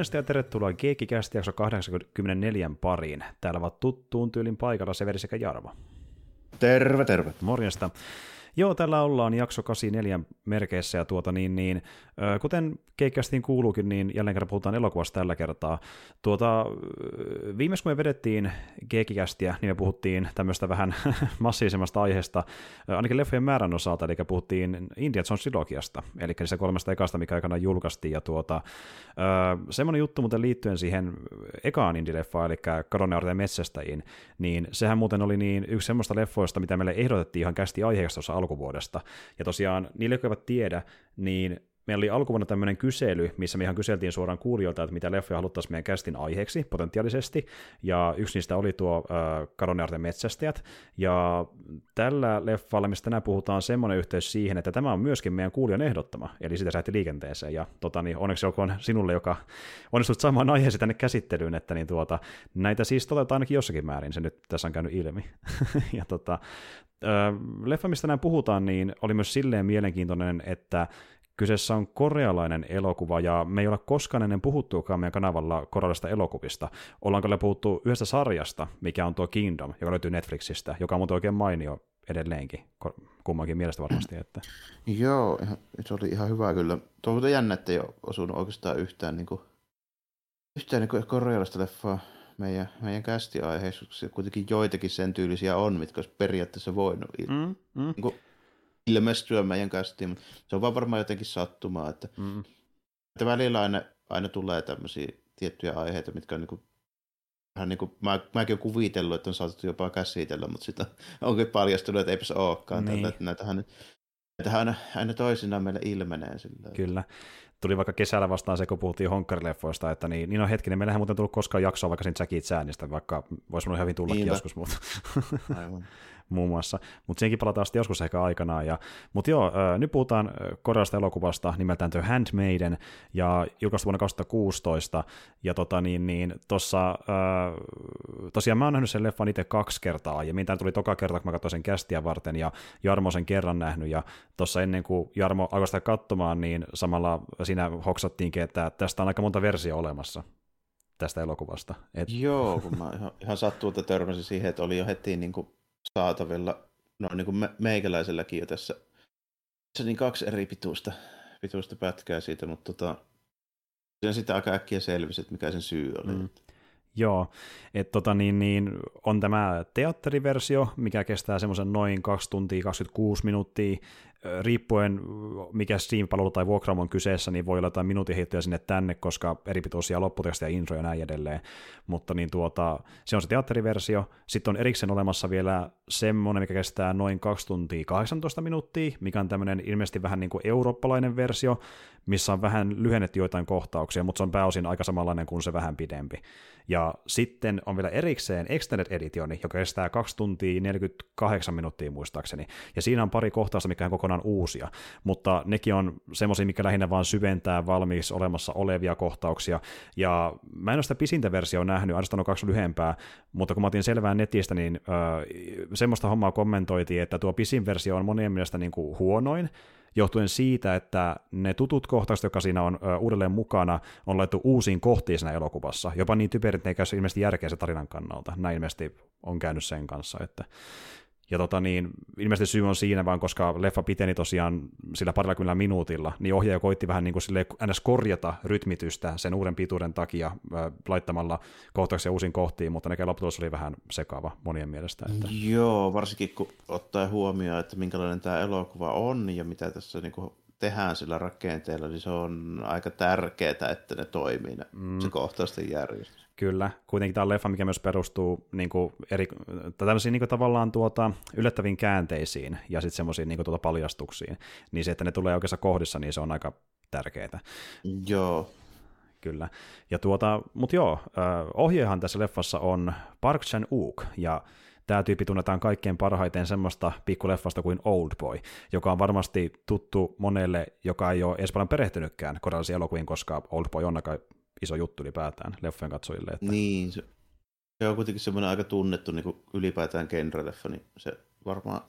Morjesta ja tervetuloa Geekikästi jakso 84 pariin. Täällä ovat tuttuun tyylin paikalla Severi sekä Jarmo. Terve, terve. Morjesta. Joo, tällä ollaan jakso 84 merkeissä ja tuota niin, niin kuten keikkästiin kuuluukin, niin jälleen kerran puhutaan elokuvasta tällä kertaa. Tuota, viimeis kun me vedettiin keikkikästiä, niin me puhuttiin tämmöistä vähän massiivisemmasta aiheesta, ainakin leffojen määrän osalta, eli puhuttiin Indiana Jones trilogiasta, eli se kolmesta ekasta, mikä aikana julkaistiin, ja tuota, semmoinen juttu muuten liittyen siihen ekaan indie-leffaan, eli Kadonnearten metsästäjiin, niin sehän muuten oli niin yksi semmoista leffoista, mitä meille ehdotettiin ihan kästi aiheesta tuossa alkuvuodesta. Ja tosiaan, niille, jotka eivät tiedä, niin meillä oli alkuvuonna tämmöinen kysely, missä me ihan kyseltiin suoraan kuulijoilta, että mitä leffoja haluttaisiin meidän kästin aiheeksi potentiaalisesti, ja yksi niistä oli tuo äh, Kadonnearten metsästäjät, ja tällä leffalla, mistä tänään puhutaan, semmoinen yhteys siihen, että tämä on myöskin meidän kuulijan ehdottama, eli sitä sääti liikenteeseen, ja tota, niin onneksi olkoon sinulle, joka onnistut saamaan aiheesi tänne käsittelyyn, että niin tuota, näitä siis toteutetaan ainakin jossakin määrin, se nyt tässä on käynyt ilmi. ja tota, leffa, mistä tänään puhutaan, niin oli myös silleen mielenkiintoinen, että Kyseessä on korealainen elokuva, ja me ei ole koskaan ennen puhuttuakaan meidän kanavalla korealaisista elokuvista. Ollaanko me puhuttu yhdestä sarjasta, mikä on tuo Kingdom, joka löytyy Netflixistä, joka on muuten oikein mainio edelleenkin, kummankin mielestä varmasti. Että. Joo, se oli ihan hyvä kyllä. Tuo on jännä, että ei ole osunut oikeastaan yhtään, niin kuin, yhtään niin kuin korealaista leffaa meidän, meidän kästiaiheissa, kuitenkin joitakin sen tyylisiä on, mitkä olisi periaatteessa voinut mm, mm. Niin kuin, ilmestyä meidän kästiin, mutta se on vaan varmaan jotenkin sattumaa, että, mm. että välillä aina, aina tulee tämmöisiä tiettyjä aiheita, mitkä on niin kuin, vähän niin kuin, mä, mäkin olen kuvitellut, että on saatettu jopa käsitellä, mutta sitä onkin paljastunut, että eipä se olekaan. Niin. Tällä, että näitähän, näitähän aina, aina toisinaan meille ilmenee. Sillä. Kyllä tuli vaikka kesällä vastaan se, kun puhuttiin honkkarileffoista, että niin, niin on hetkinen, meillähän muuten tullut koskaan jaksoa vaikka sen Jackie Chanista, vaikka voisi mun hyvin tullakin Niinpä. joskus, mutta Aivan muun muassa, mutta senkin palataan sitten joskus ehkä aikanaan. Ja, mutta joo, nyt puhutaan korealaisesta elokuvasta nimeltään The Handmaiden, ja julkaistu vuonna 2016, ja tota niin, niin tossa, tosiaan mä oon nähnyt sen leffan itse kaksi kertaa, ja mitä tuli toka kerta, kun mä katsoin sen kästiä varten, ja Jarmo sen kerran nähnyt, ja tuossa ennen kuin Jarmo alkoi sitä katsomaan, niin samalla siinä hoksattiinkin, että tästä on aika monta versio olemassa tästä elokuvasta. Et... Joo, kun mä ihan, ihan sattuuta törmäsin siihen, että oli jo heti niin kuin saatavilla, no niin kuin me, meikäläiselläkin jo tässä, se niin kaksi eri pituista, pituista pätkää siitä, mutta tota, sen sitten aika äkkiä selvisi, että mikä sen syy oli. Mm. Joo, että tota niin, niin, on tämä teatteriversio, mikä kestää semmoisen noin 2 tuntia 26 minuuttia, riippuen mikä Steam-palvelu tai vuokraamo on kyseessä, niin voi olla jotain minuutin heittoja sinne tänne, koska eri pitoisia lopputekstejä, intro ja näin edelleen. Mutta niin tuota, se on se teatteriversio. Sitten on erikseen olemassa vielä semmoinen, mikä kestää noin 2 tuntia 18 minuuttia, mikä on tämmöinen ilmeisesti vähän niin kuin eurooppalainen versio, missä on vähän lyhennetty joitain kohtauksia, mutta se on pääosin aika samanlainen kuin se vähän pidempi. Ja sitten on vielä erikseen Extended Editioni, joka kestää 2 tuntia 48 minuuttia muistaakseni. Ja siinä on pari kohtausta, mikä on kokonaan uusia. Mutta nekin on semmoisia, mikä lähinnä vaan syventää valmiiksi olemassa olevia kohtauksia. Ja mä en ole sitä pisintä versiota nähnyt, ainoastaan on kaksi lyhempää, mutta kun mä otin selvää netistä, niin öö, semmoista hommaa kommentoitiin, että tuo pisin versio on monien mielestä niin kuin huonoin, johtuen siitä, että ne tutut kohtaukset, jotka siinä on ö, uudelleen mukana, on laittu uusiin kohtiin siinä elokuvassa. Jopa niin typerit, että ne ei käy ilmeisesti järkeä se tarinan kannalta. Näin ilmeisesti on käynyt sen kanssa, että ja tota niin, ilmeisesti syy on siinä vaan, koska leffa piteni tosiaan sillä parilla minuutilla, niin ohjaaja koitti vähän niin kuin sille ns. korjata rytmitystä sen uuden pituuden takia äh, laittamalla kohtauksia uusiin kohtiin, mutta ne lopputulos oli vähän sekava monien mielestä. Että... Joo, varsinkin kun ottaa huomioon, että minkälainen tämä elokuva on ja mitä tässä niin kuin tehdään sillä rakenteella, niin se on aika tärkeää, että ne toimii, ne, mm. se kohtausten järjestys. Kyllä, kuitenkin tämä on leffa, mikä myös perustuu niin kuin eri, tämmöisiin niin kuin tavallaan tuota, yllättäviin käänteisiin ja sitten semmoisiin niin tuota paljastuksiin. Niin se, että ne tulee oikeassa kohdissa, niin se on aika tärkeää. Joo. Kyllä. Ja tuota, mutta joo, ohjehan tässä leffassa on Park Chan-wook, ja tämä tyyppi tunnetaan kaikkein parhaiten semmoista pikkuleffasta kuin Old Boy, joka on varmasti tuttu monelle, joka ei ole edes paljon perehtynytkään korealaisiin elokuviin, koska Old Boy on aika iso juttu ylipäätään leffojen katsojille. Että... Niin, se, se on kuitenkin semmoinen aika tunnettu niin kuin ylipäätään genre-leffa, niin se varmaan,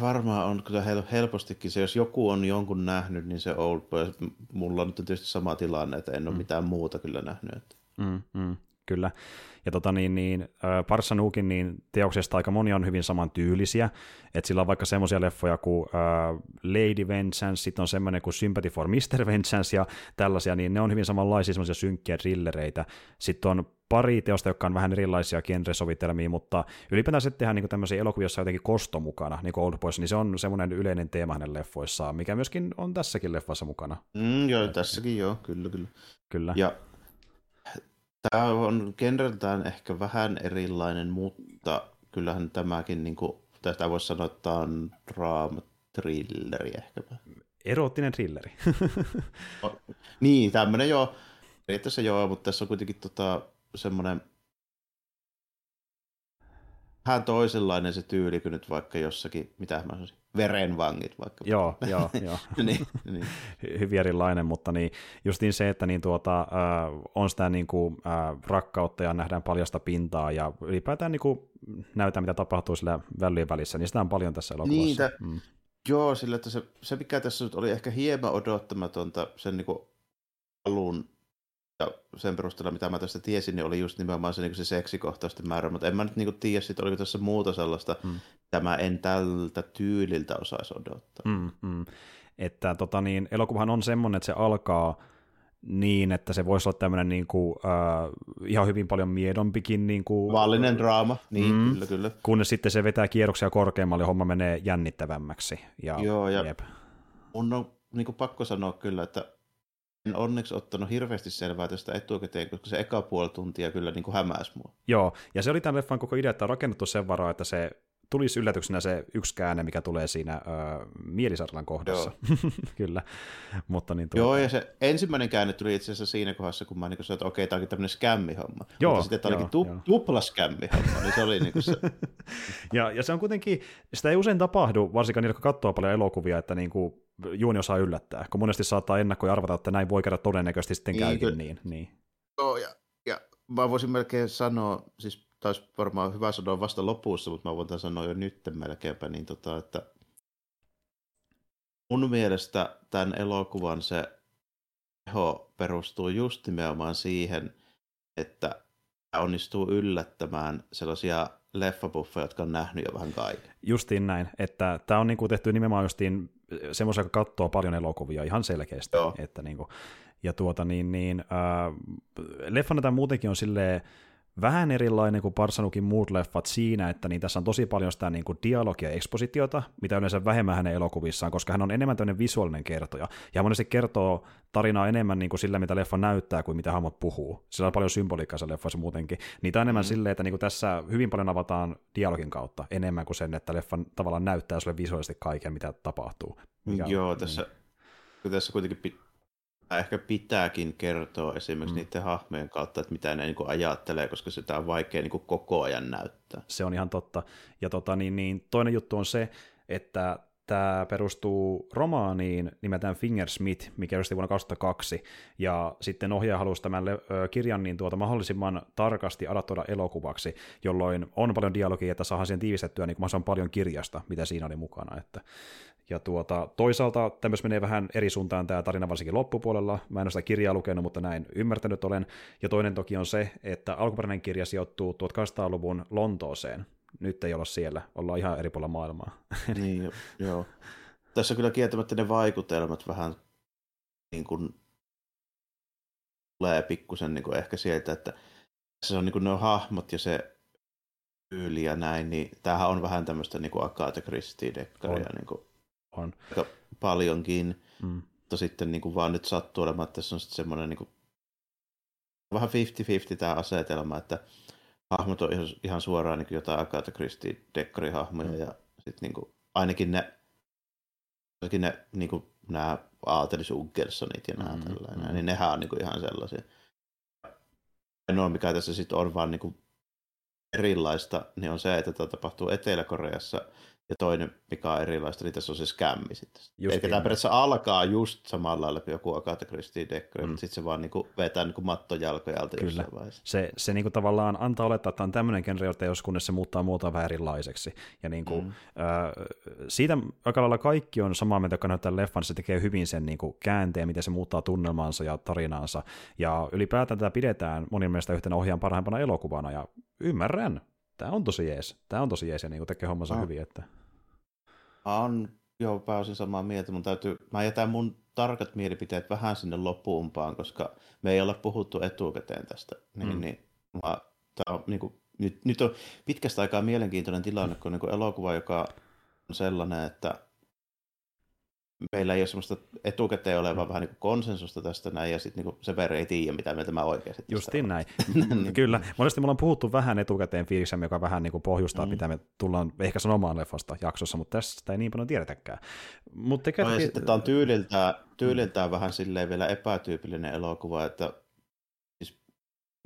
varmaan on kyllä hel- helpostikin se, jos joku on jonkun nähnyt, niin se Old Boy. Mulla on nyt tietysti sama tilanne, että en ole mm. mitään muuta kyllä nähnyt. Että. Mm, mm, kyllä. Ja tota niin, niin Parsanukin niin teoksesta aika moni on hyvin samantyylisiä, että sillä on vaikka semmoisia leffoja kuin äh, Lady Vengeance, sitten on semmoinen kuin Sympathy for Mr. Vengeance ja tällaisia, niin ne on hyvin samanlaisia semmoisia synkkiä trillereitä. Sitten on pari teosta, jotka on vähän erilaisia genresovitelmia, mutta ylipäätään sitten tehdään niin tämmöisiä elokuvia, joissa on jotenkin kosto mukana, niin kuin Old Boys, niin se on semmoinen yleinen teema hänen leffoissaan, mikä myöskin on tässäkin leffassa mukana. Mm, joo, tässäkin joo, kyllä, kyllä. Kyllä. Ja Tämä on genreltään ehkä vähän erilainen, mutta kyllähän tämäkin, niin kuin, tästä voisi sanoa, että tämä on draama-trilleri ehkäpä. Erottinen trilleri. niin, tämmöinen joo. Periaatteessa joo, mutta tässä on kuitenkin tota, semmoinen vähän toisenlainen se tyyli kuin nyt vaikka jossakin, mitä mä sanoisin, verenvangit vaikka. Joo, joo, joo. niin, niin. Hyvin erilainen, mutta niin, justiin se, että niin tuota, äh, on sitä niin kuin, äh, rakkautta ja nähdään paljasta pintaa ja ylipäätään niin kuin, näytetään, mitä tapahtuu sillä välyjen välissä, niin sitä on paljon tässä elokuvassa. Niin, tä, mm. Joo, sillä että se, se, mikä tässä nyt oli ehkä hieman odottamatonta sen niin kuin alun ja sen perusteella, mitä mä tästä tiesin, niin oli just nimenomaan se, niin se seksikohtausten määrä, mutta en mä nyt niin tiedä, että oliko tässä muuta sellaista, mm. tämä en tältä tyyliltä osaisi odottaa. Mm, mm. Että tota niin, elokuvahan on semmoinen, että se alkaa niin, että se voisi olla tämmöinen niin kuin, äh, ihan hyvin paljon miedompikin. Niin kuin, Vallinen draama, niin mm, kyllä, kyllä. Kunnes sitten se vetää kierroksia korkeammalle ja homma menee jännittävämmäksi. Ja, Joo, ja jep. mun on niin kuin pakko sanoa kyllä, että en onneksi ottanut hirveästi selvää tästä etukäteen, koska se eka puoli tuntia kyllä niin kuin hämäsi mua. Joo, ja se oli tämän leffan koko idea, että on rakennettu sen varaa, että se tulisi yllätyksenä se yksi käänne, mikä tulee siinä äh, mielisarlan kohdassa. kyllä. Mutta niin tuota... Joo, ja se ensimmäinen käänne tuli itse asiassa siinä kohdassa, kun mä niin sanoin, että okei, tämä onkin tämmöinen skämmihomma. Joo, Mutta sitten tämä olikin tu- joo. tupla skämmihomma, niin se oli niin kuin se. ja, ja se on kuitenkin, sitä ei usein tapahdu, varsinkaan niillä, jotka katsoo paljon elokuvia, että niin kuin juoni osaa yllättää, kun monesti saattaa ennakkoja arvata, että näin voi käydä todennäköisesti sitten niin, käykin niin. niin. Joo, ja, ja mä voisin melkein sanoa, siis taisi varmaan hyvä sanoa vasta lopussa, mutta mä voin sanoa jo nyt melkeinpä, niin tota, että mun mielestä tämän elokuvan se teho perustuu just nimenomaan siihen, että onnistuu yllättämään sellaisia leffabuffeja, jotka on nähnyt jo vähän kaiken. Justiin näin, että tämä on niinku tehty nimenomaan justiin semmoisia, joka katsoo paljon elokuvia ihan selkeästi. Joo. Että niinku, ja tuota niin, niin äh, leffana tämä muutenkin on silleen, vähän erilainen kuin Parsanukin muut leffat siinä, että niin tässä on tosi paljon sitä niin kuin dialogia ja ekspositiota, mitä yleensä vähemmän hänen elokuvissaan, koska hän on enemmän tämmöinen visuaalinen kertoja. Ja hän monesti kertoo tarinaa enemmän niin kuin sillä, mitä leffa näyttää, kuin mitä hahmot puhuu. Sillä on paljon symboliikkaa se leffassa muutenkin. Niitä on enemmän mm. silleen, että niin kuin tässä hyvin paljon avataan dialogin kautta, enemmän kuin sen, että leffa tavallaan näyttää sulle visuaalisesti kaiken, mitä tapahtuu. Mikä Joo, tässä, niin. tässä kuitenkin ehkä pitääkin kertoa esimerkiksi mm. niiden hahmojen kautta, että mitä ne niin kuin ajattelee, koska sitä on vaikea niin kuin koko ajan näyttää. Se on ihan totta. Ja tota, niin, niin, toinen juttu on se, että tämä perustuu romaaniin nimeltään Fingersmith, mikä julkaistiin vuonna 2002, ja sitten ohjaaja halusi tämän kirjan niin tuota mahdollisimman tarkasti adaptoida elokuvaksi, jolloin on paljon dialogia, että saadaan siihen tiivistettyä niin mahdollisimman paljon kirjasta, mitä siinä oli mukana. Että ja tuota, toisaalta tämmöis menee vähän eri suuntaan tämä tarina varsinkin loppupuolella. Mä en ole sitä kirjaa lukenut, mutta näin ymmärtänyt olen. Ja toinen toki on se, että alkuperäinen kirja sijoittuu 1800-luvun Lontooseen. Nyt ei olla siellä, ollaan ihan eri puolella maailmaa. Niin, joo. Tässä kyllä kieltämättä ne vaikutelmat vähän niin kuin tulee pikkusen niin kuin ehkä sieltä, että se on niin kuin ne on hahmot ja se tyyli ja näin, niin tämähän on vähän tämmöistä niin kuin Agatha Christie-dekkaria. Niin kuin on. Aika paljonkin, mm. mutta sitten niin kuin vaan nyt sattuu olemaan, että tässä on sitten semmoinen niin kuin vähän 50-50 tämä asetelma, että hahmot on ihan, ihan suoraan niin jotain Agatha Christie dekkarihahmoja mm. ja sitten niin ainakin ne, ainakin ne niin kuin, nämä Aatelis Uggersonit ja nämä mm, tällainen, mm. niin nehän on niin kuin ihan sellaisia. Ainoa mikä tässä sitten on vaan niin kuin erilaista, niin on se, että tämä tapahtuu Etelä-Koreassa ja toinen, mikä on erilaista, niin tässä on se skämmi sitten. Just Eli tämä periaatteessa alkaa just samalla lailla kuin joku Agatha Christie Decker, mm. mutta sitten se vaan niinku vetää niinku mattojalkojalta Kyllä. jossain vaiheessa. Se, se niinku tavallaan antaa olettaa, että tämä on tämmöinen genreoteos, kunnes se muuttaa muotoa vähän erilaiseksi. Ja niinku, mm. äh, siitä aika lailla kaikki on samaa mieltä, joka näyttää leffan, se tekee hyvin sen niinku käänteen, miten se muuttaa tunnelmaansa ja tarinaansa. Ja ylipäätään tätä pidetään monin mielestä yhtenä ohjaan parhaimpana elokuvana, ja ymmärrän, tämä on tosi jees. Tämä on tosi jees ja niin tekee hommansa ah. hyvin. Että... On joo pääosin samaa mieltä. Mun täytyy, mä jätän mun tarkat mielipiteet vähän sinne loppuumpaan, koska me ei olla puhuttu etukäteen tästä. Niin, mm. niin, mä, tää on, niin kuin, nyt, nyt on pitkästä aikaa mielenkiintoinen tilanne, kun niin elokuva, joka on sellainen, että meillä ei ole semmoista etukäteen olevaa mm. vähän niin kuin konsensusta tästä näin, ja sitten niin se veri ei tiedä, mitä mieltä mä oikeasti Justiin näin. niin. Kyllä. Monesti me ollaan puhuttu vähän etukäteen fiiliksemme, joka vähän niin kuin pohjustaa, mm. mitä me tullaan ehkä sanomaan leffasta jaksossa, mutta tästä ei niin paljon tiedetäkään. Mut no, ja sitten tämä on tyyliltään, tyyliltään mm. vähän silleen vielä epätyypillinen elokuva, että siis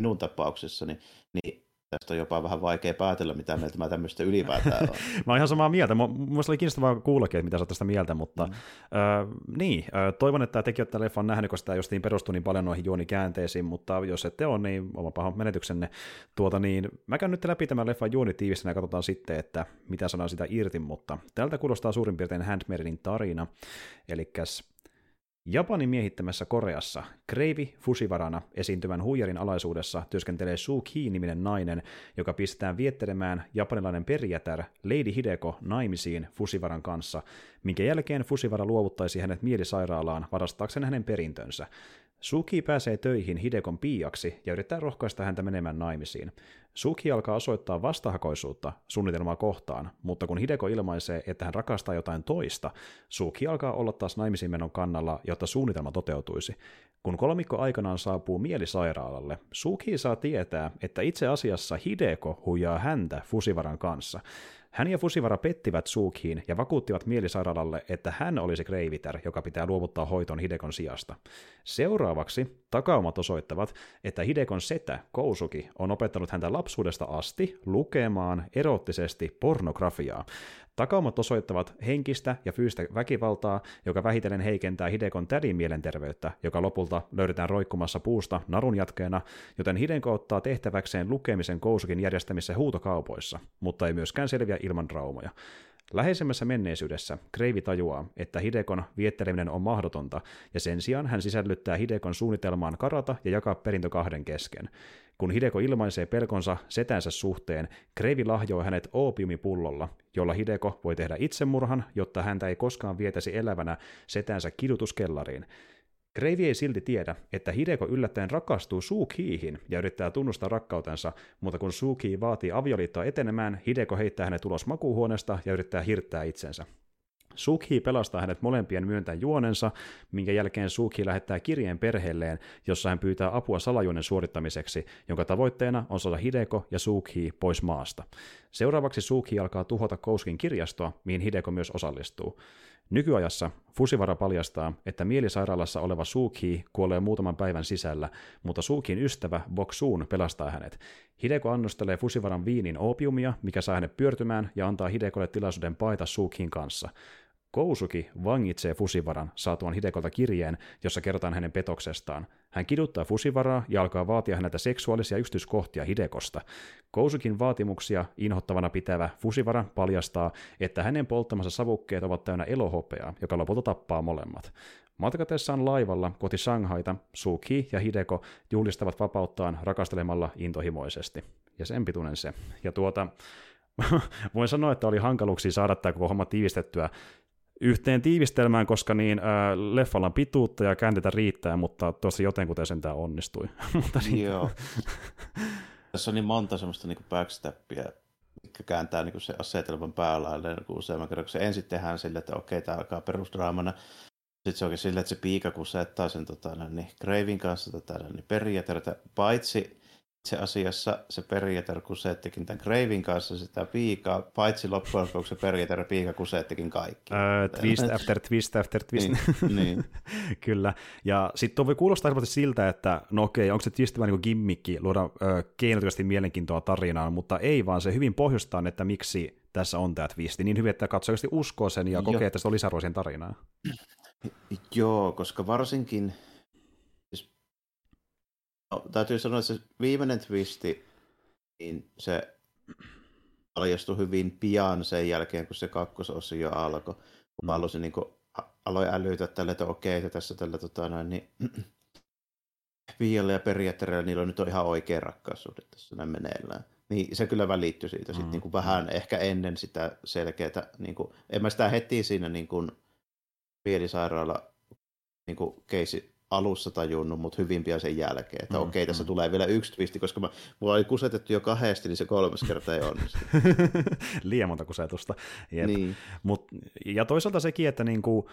minun tapauksessani, niin tästä on jopa vähän vaikea päätellä, mitä mieltä mä tämmöistä ylipäätään on. mä oon ihan samaa mieltä. Mielestäni oli kiinnostavaa kuullakin, että mitä sä tästä mieltä, mutta mm. äh, niin, äh, toivon, että tekijät tämän leffan nähnyt, koska tämä justiin perustuu niin paljon noihin juonikäänteisiin, mutta jos ette ole, niin oma paha menetyksenne. Tuota, niin, mä käyn nyt läpi tämän leffan juonitiivistä ja katsotaan sitten, että mitä sanoo sitä irti, mutta tältä kuulostaa suurin piirtein Handmaidenin tarina. Eli Japanin miehittämässä Koreassa Kreivi Fusivarana esiintyvän huijarin alaisuudessa työskentelee Su Ki-niminen nainen, joka pistetään viettelemään japanilainen perijätär Lady Hideko naimisiin Fusivaran kanssa, minkä jälkeen Fusivara luovuttaisi hänet mielisairaalaan varastaakseen hänen perintönsä. Suki pääsee töihin Hidekon piiaksi ja yrittää rohkaista häntä menemään naimisiin. Suki alkaa osoittaa vastahakoisuutta suunnitelmaa kohtaan, mutta kun Hideko ilmaisee, että hän rakastaa jotain toista, Suki alkaa olla taas naimisiin menon kannalla, jotta suunnitelma toteutuisi. Kun kolmikko aikanaan saapuu mielisairaalalle, Suki saa tietää, että itse asiassa Hideko huijaa häntä Fusivaran kanssa. Hän ja Fusivara pettivät Suukhiin ja vakuuttivat mielisairaalalle, että hän olisi Kreiviter, joka pitää luovuttaa hoiton Hidekon sijasta. Seuraavaksi takaumat osoittavat, että Hidekon setä, Kousuki, on opettanut häntä lapsuudesta asti lukemaan erottisesti pornografiaa. Takaumat osoittavat henkistä ja fyysistä väkivaltaa, joka vähitellen heikentää Hidekon tädin mielenterveyttä, joka lopulta löydetään roikkumassa puusta narun jatkeena, joten Hideko ottaa tehtäväkseen lukemisen Kousukin järjestämissä huutokaupoissa, mutta ei myöskään selviä ilman traumoja. Läheisemmässä menneisyydessä Kreivi tajuaa, että Hidekon vietteleminen on mahdotonta, ja sen sijaan hän sisällyttää Hidekon suunnitelmaan karata ja jakaa perintö kahden kesken. Kun Hideko ilmaisee pelkonsa setänsä suhteen, Kreivi lahjoi hänet oopiumipullolla, jolla Hideko voi tehdä itsemurhan, jotta häntä ei koskaan vietäisi elävänä setänsä kidutuskellariin. Kreivi ei silti tiedä, että Hideko yllättäen rakastuu Suukiihin ja yrittää tunnustaa rakkautensa, mutta kun Suukii vaatii avioliittoa etenemään, Hideko heittää hänet ulos makuuhuoneesta ja yrittää hirttää itsensä. Suki pelastaa hänet molempien myöntäen juonensa, minkä jälkeen Suki lähettää kirjeen perheelleen, jossa hän pyytää apua salajuonen suorittamiseksi, jonka tavoitteena on saada Hideko ja Suki pois maasta. Seuraavaksi Suki alkaa tuhota Kouskin kirjastoa, mihin Hideko myös osallistuu. Nykyajassa Fusivara paljastaa, että mielisairaalassa oleva Suki kuolee muutaman päivän sisällä, mutta Suukin ystävä Boksuun pelastaa hänet. Hideko annostelee Fusivaran viinin opiumia, mikä saa hänet pyörtymään ja antaa Hidekolle tilaisuuden paita Suukin kanssa. Kousuki vangitsee Fusivaran saatuan Hidekolta kirjeen, jossa kerrotaan hänen petoksestaan. Hän kiduttaa Fusivaraa ja alkaa vaatia häneltä seksuaalisia yksityiskohtia Hidekosta. Kousukin vaatimuksia inhottavana pitävä Fusivara paljastaa, että hänen polttamansa savukkeet ovat täynnä elohopeaa, joka lopulta tappaa molemmat. Matkatessaan laivalla kohti Shanghaita Suki ja Hideko juhlistavat vapauttaan rakastelemalla intohimoisesti. Ja sen pituinen se. Ja tuota, voin sanoa, että oli hankaluuksia saada tämä koko homma tiivistettyä yhteen tiivistelmään, koska niin, äh, leffalla pituutta ja käänteitä riittää, mutta tosi jotenkuten sentään onnistui. mutta niin... Joo. Tässä on niin monta semmoista niin backsteppia, mikä kääntää niin se asetelman päällä niin useamman kerran, kun se ensin tehdään sille, että okei, tämä alkaa perusdraamana, sitten se onkin silleen, että se piika kusettaa sen tota, niin Gravin kanssa tota, niin periaatteessa, paitsi itse asiassa se periaatteessa kusettikin tämän Gravin kanssa sitä piikaa, paitsi loppujen lopuksi se periaatteessa piika kusettikin kaikki. Öö, twist after twist after twist. niin, niin. Kyllä. Ja sitten voi kuulostaa helposti siltä, että no okei, onko se twist vain niin gimmikki luoda öö, keinotekoisesti mielenkiintoa tarinaan, mutta ei, vaan se hyvin pohjustaa, että miksi tässä on tämä twisti niin hyvin, että katsoja uskoo sen ja kokee, että se on lisäarvoa siihen tarinaan. Joo, koska varsinkin, no, täytyy sanoa, että se viimeinen twisti, niin se paljastui hyvin pian sen jälkeen, kun se kakkososio alkoi. Kun mm. mä halusin, niin kuin, aloin älytä tälle, että okei, että tässä tällä tota, noin, niin, Viialle ja periaatteella niillä on nyt on ihan oikea rakkaussuhde tässä näin meneillään. Niin se kyllä välittyi siitä mm. sitten niin kuin vähän ehkä ennen sitä selkeää, niin kuin, en mä sitä heti siinä niin kuin, mielisairaala niin kuin keisi alussa tajunnut, mutta hyvin pian sen jälkeen, että mm, okei, tässä mm. tulee vielä yksi twisti, koska mä, mulla oli kusetettu jo kahdesti, niin se kolmas kerta ei onnistu. Liian monta kusetusta. Jep. Niin. Mut, ja toisaalta sekin, että niinku,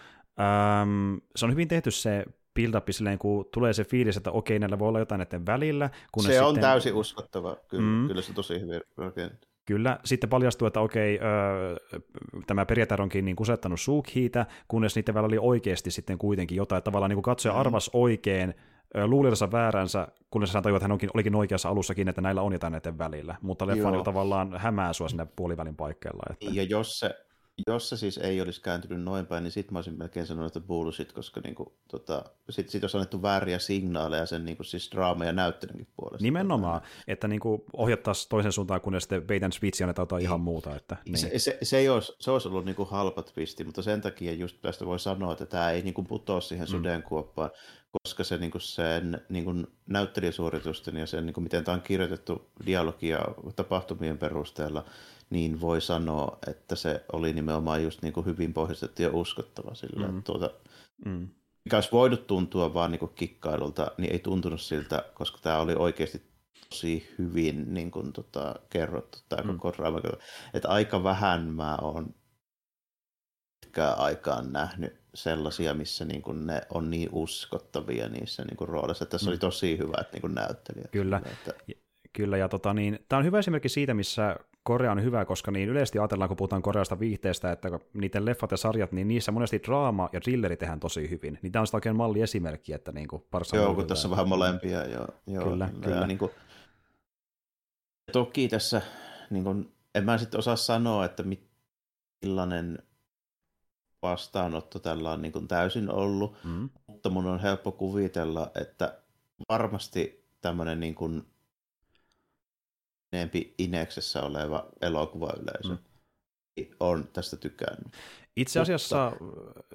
äm, se on hyvin tehty se build-up silleen, kun tulee se fiilis, että okei, näillä voi olla jotain näiden välillä. Kun se on sitten... täysin uskottava, kyllä, mm. kyllä se tosi hyvin rakennettu. Kyllä, sitten paljastuu, että okei, öö, tämä periaate onkin niin kusettanut Sukhiitä, kunnes niiden välillä oli oikeasti sitten kuitenkin jotain, että tavallaan niin katsoja mm. arvas oikein, luulijansa vääränsä, kunnes hän tajui, että hän onkin, olikin oikeassa alussakin, että näillä on jotain näiden välillä, mutta leffa niin tavallaan hämää sua sinne puolivälin paikkeilla. Että... Ja jos se jos se siis ei olisi kääntynyt noin päin, niin sitten mä olisin melkein sanonut, että bullshit, koska niinku, tota, sitten sit olisi annettu vääriä signaaleja sen niinku, siis draama- ja näyttelynkin puolesta. Nimenomaan, tota, että niinku, ohjattaisiin toisen suuntaan, kun sitten bait and switch annetaan jotain ihan muuta. Että, niin. se, se, se, ei olisi, se olisi ollut niinku halpa twisti, mutta sen takia just tästä voi sanoa, että tämä ei niinku putoa siihen mm. sudenkuoppaan, koska se niinku sen niinku näyttelijäsuoritusten ja sen, niinku, miten tämä on kirjoitettu dialogia tapahtumien perusteella, niin voi sanoa, että se oli nimenomaan just niin kuin hyvin pohjistettu ja uskottava sillä, mm. tuota, mm. mikä olisi voinut tuntua vaan niin kuin kikkailulta, niin ei tuntunut siltä, koska tämä oli oikeasti tosi hyvin niin kuin, tota, kerrottu tämä mm. koko draama. Että aika vähän mä oon pitkään aikaan nähnyt sellaisia, missä niin kuin ne on niin uskottavia niissä niin kuin rooleissa. Että tässä mm. oli tosi hyvät niin kuin näyttelijät. Kyllä. Että... Kyllä, ja tota, niin, tämä on hyvä esimerkki siitä, missä Korea on hyvä, koska niin yleisesti ajatellaan, kun puhutaan koreasta viihteestä, että niiden leffat ja sarjat, niin niissä monesti draama ja thrilleri tehdään tosi hyvin. Niin tämä on sitä oikein malliesimerkki, että niin kuin Joo, kun tässä on vähän molempia. Joo, joo, kyllä, kyllä. Ja niin kuin, toki tässä, niin kuin, en mä sitten osaa sanoa, että millainen vastaanotto tällä on niin kuin täysin ollut, mm. mutta mun on helppo kuvitella, että varmasti tämmöinen niin kuin enempi Ineksessä oleva elokuvayleisö mm. on tästä tykännyt. Itse asiassa...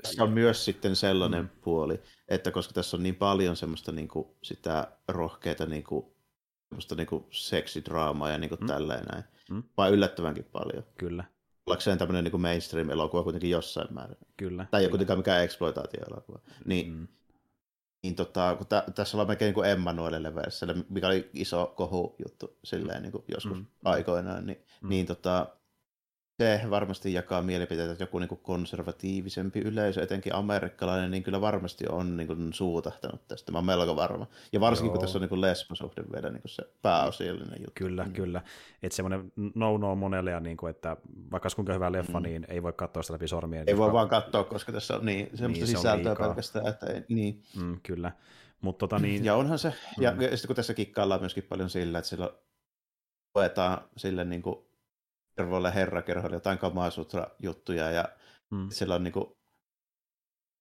tässä on myös sitten sellainen mm. puoli, että koska tässä on niin paljon semmoista niin kuin, sitä rohkeita niin kuin, semmoista niin kuin seksidraamaa ja niin kuin mm. tälleen näin, mm. vai yllättävänkin paljon. Kyllä. Ollakseen tämmöinen niin mainstream-elokuva kuitenkin jossain määrin. Kyllä. Tai ei kuitenkaan mikään exploitaatio-elokuva. Niin mm niin tota, kun tä, tässä ollaan melkein niin Emmanuelille versillä, mikä oli iso kohu juttu silleen niin kuin joskus mm. aikoinaan, niin, mm. niin tota, se varmasti jakaa mielipiteitä, että joku niin kuin konservatiivisempi yleisö, etenkin amerikkalainen, niin kyllä varmasti on niin kuin suutahtanut tästä. Mä oon melko varma. Ja varsinkin, Joo. kun tässä on niin lesbosuhde vielä niin kuin se pääosiallinen juttu. Kyllä, mm. kyllä. Että semmoinen no-no monelle, ja niin kuin, että vaikka kuinka hyvä leffa, mm. niin ei voi katsoa sitä läpi sormien. Ei voi vaan katsoa, koska tässä on niin semmoista niin, sisältöä pelkästään. Että ei, niin. Mm, kyllä. Mut, tota, niin... Ja onhan se, ja mm. sitten kun tässä kikkaillaan myöskin paljon sillä, että sillä luetaan sille niin kuin kervoille herrakerhoille jotain Kamasutra-juttuja ja mm. siellä on niinku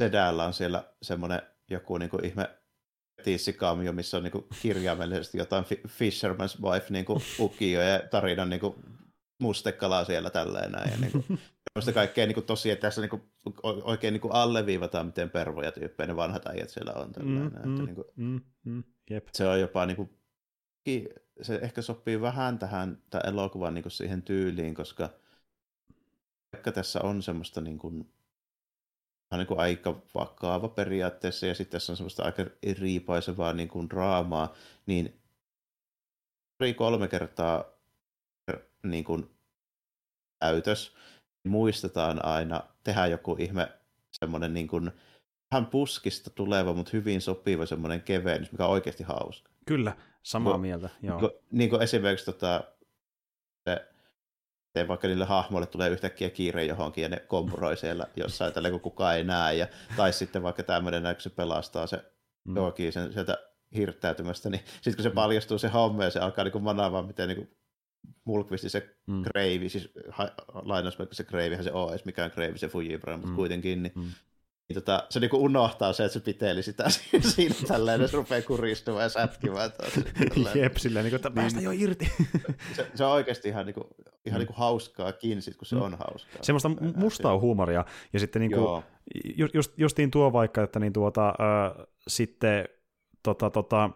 sedällä on siellä semmoinen joku niinku ihme tiissikamio, missä on niinku kirjaimellisesti jotain Fisherman's Wife niinku ukio ja tarinan niinku mustekalaa siellä tälleen näin. Ja niinku, kaikkea niinku tosi, että tässä niinku oikein niinku alleviivataan, miten pervoja tyyppejä ne vanhat äijät siellä on. Tälleen, mm, että mm, niinku, mm, mm, jep. Se on jopa niinku se ehkä sopii vähän tähän tämän elokuvan niin siihen tyyliin, koska vaikka tässä on semmoista niin kuin, niin kuin aika vakava periaatteessa ja sitten tässä on semmoista aika riipaisevaa niin kuin draamaa, niin pari kolme kertaa niin kuin täytös muistetaan aina tehdä joku ihme semmoinen niin kuin vähän puskista tuleva, mutta hyvin sopiva semmoinen kevennys, mikä on oikeasti hauska. Kyllä, samaa No, mieltä, joo. Niin kuin, niin kuin esimerkiksi tota, se, se, vaikka niille hahmoille tulee yhtäkkiä kiire johonkin ja ne kompuroi siellä jossain tällä, kun kukaan ei näe. Ja, tai sitten vaikka tämmöinen, kun se pelastaa se Mm. Joakin sen sieltä hirttäytymästä, niin sitten kun se paljastuu se homme ja se alkaa niin manaamaan, miten niin Mulkvisti se Mm. kreivi, siis ha- lainausmerkki se kreivihän se on edes mikään kreivi, se Fujibra, mutta Mm. kuitenkin, niin, Mm. Niin tota, se niinku unohtaa se, että se piteli sitä siinä tällä, ja se rupeaa kuristumaan ja sätkimään. Tälleen. Jep, silleen, niin kuin, että päästä jo irti. se, se, on oikeasti ihan, niinku, ihan niinku hauskaakin, sit, kun se Mm. on hauskaa. Semmoista mu- mustaa huumoria. Ja sitten niin ju- just, justiin tuo vaikka, että niin tuota, äh, sitten tota, tota,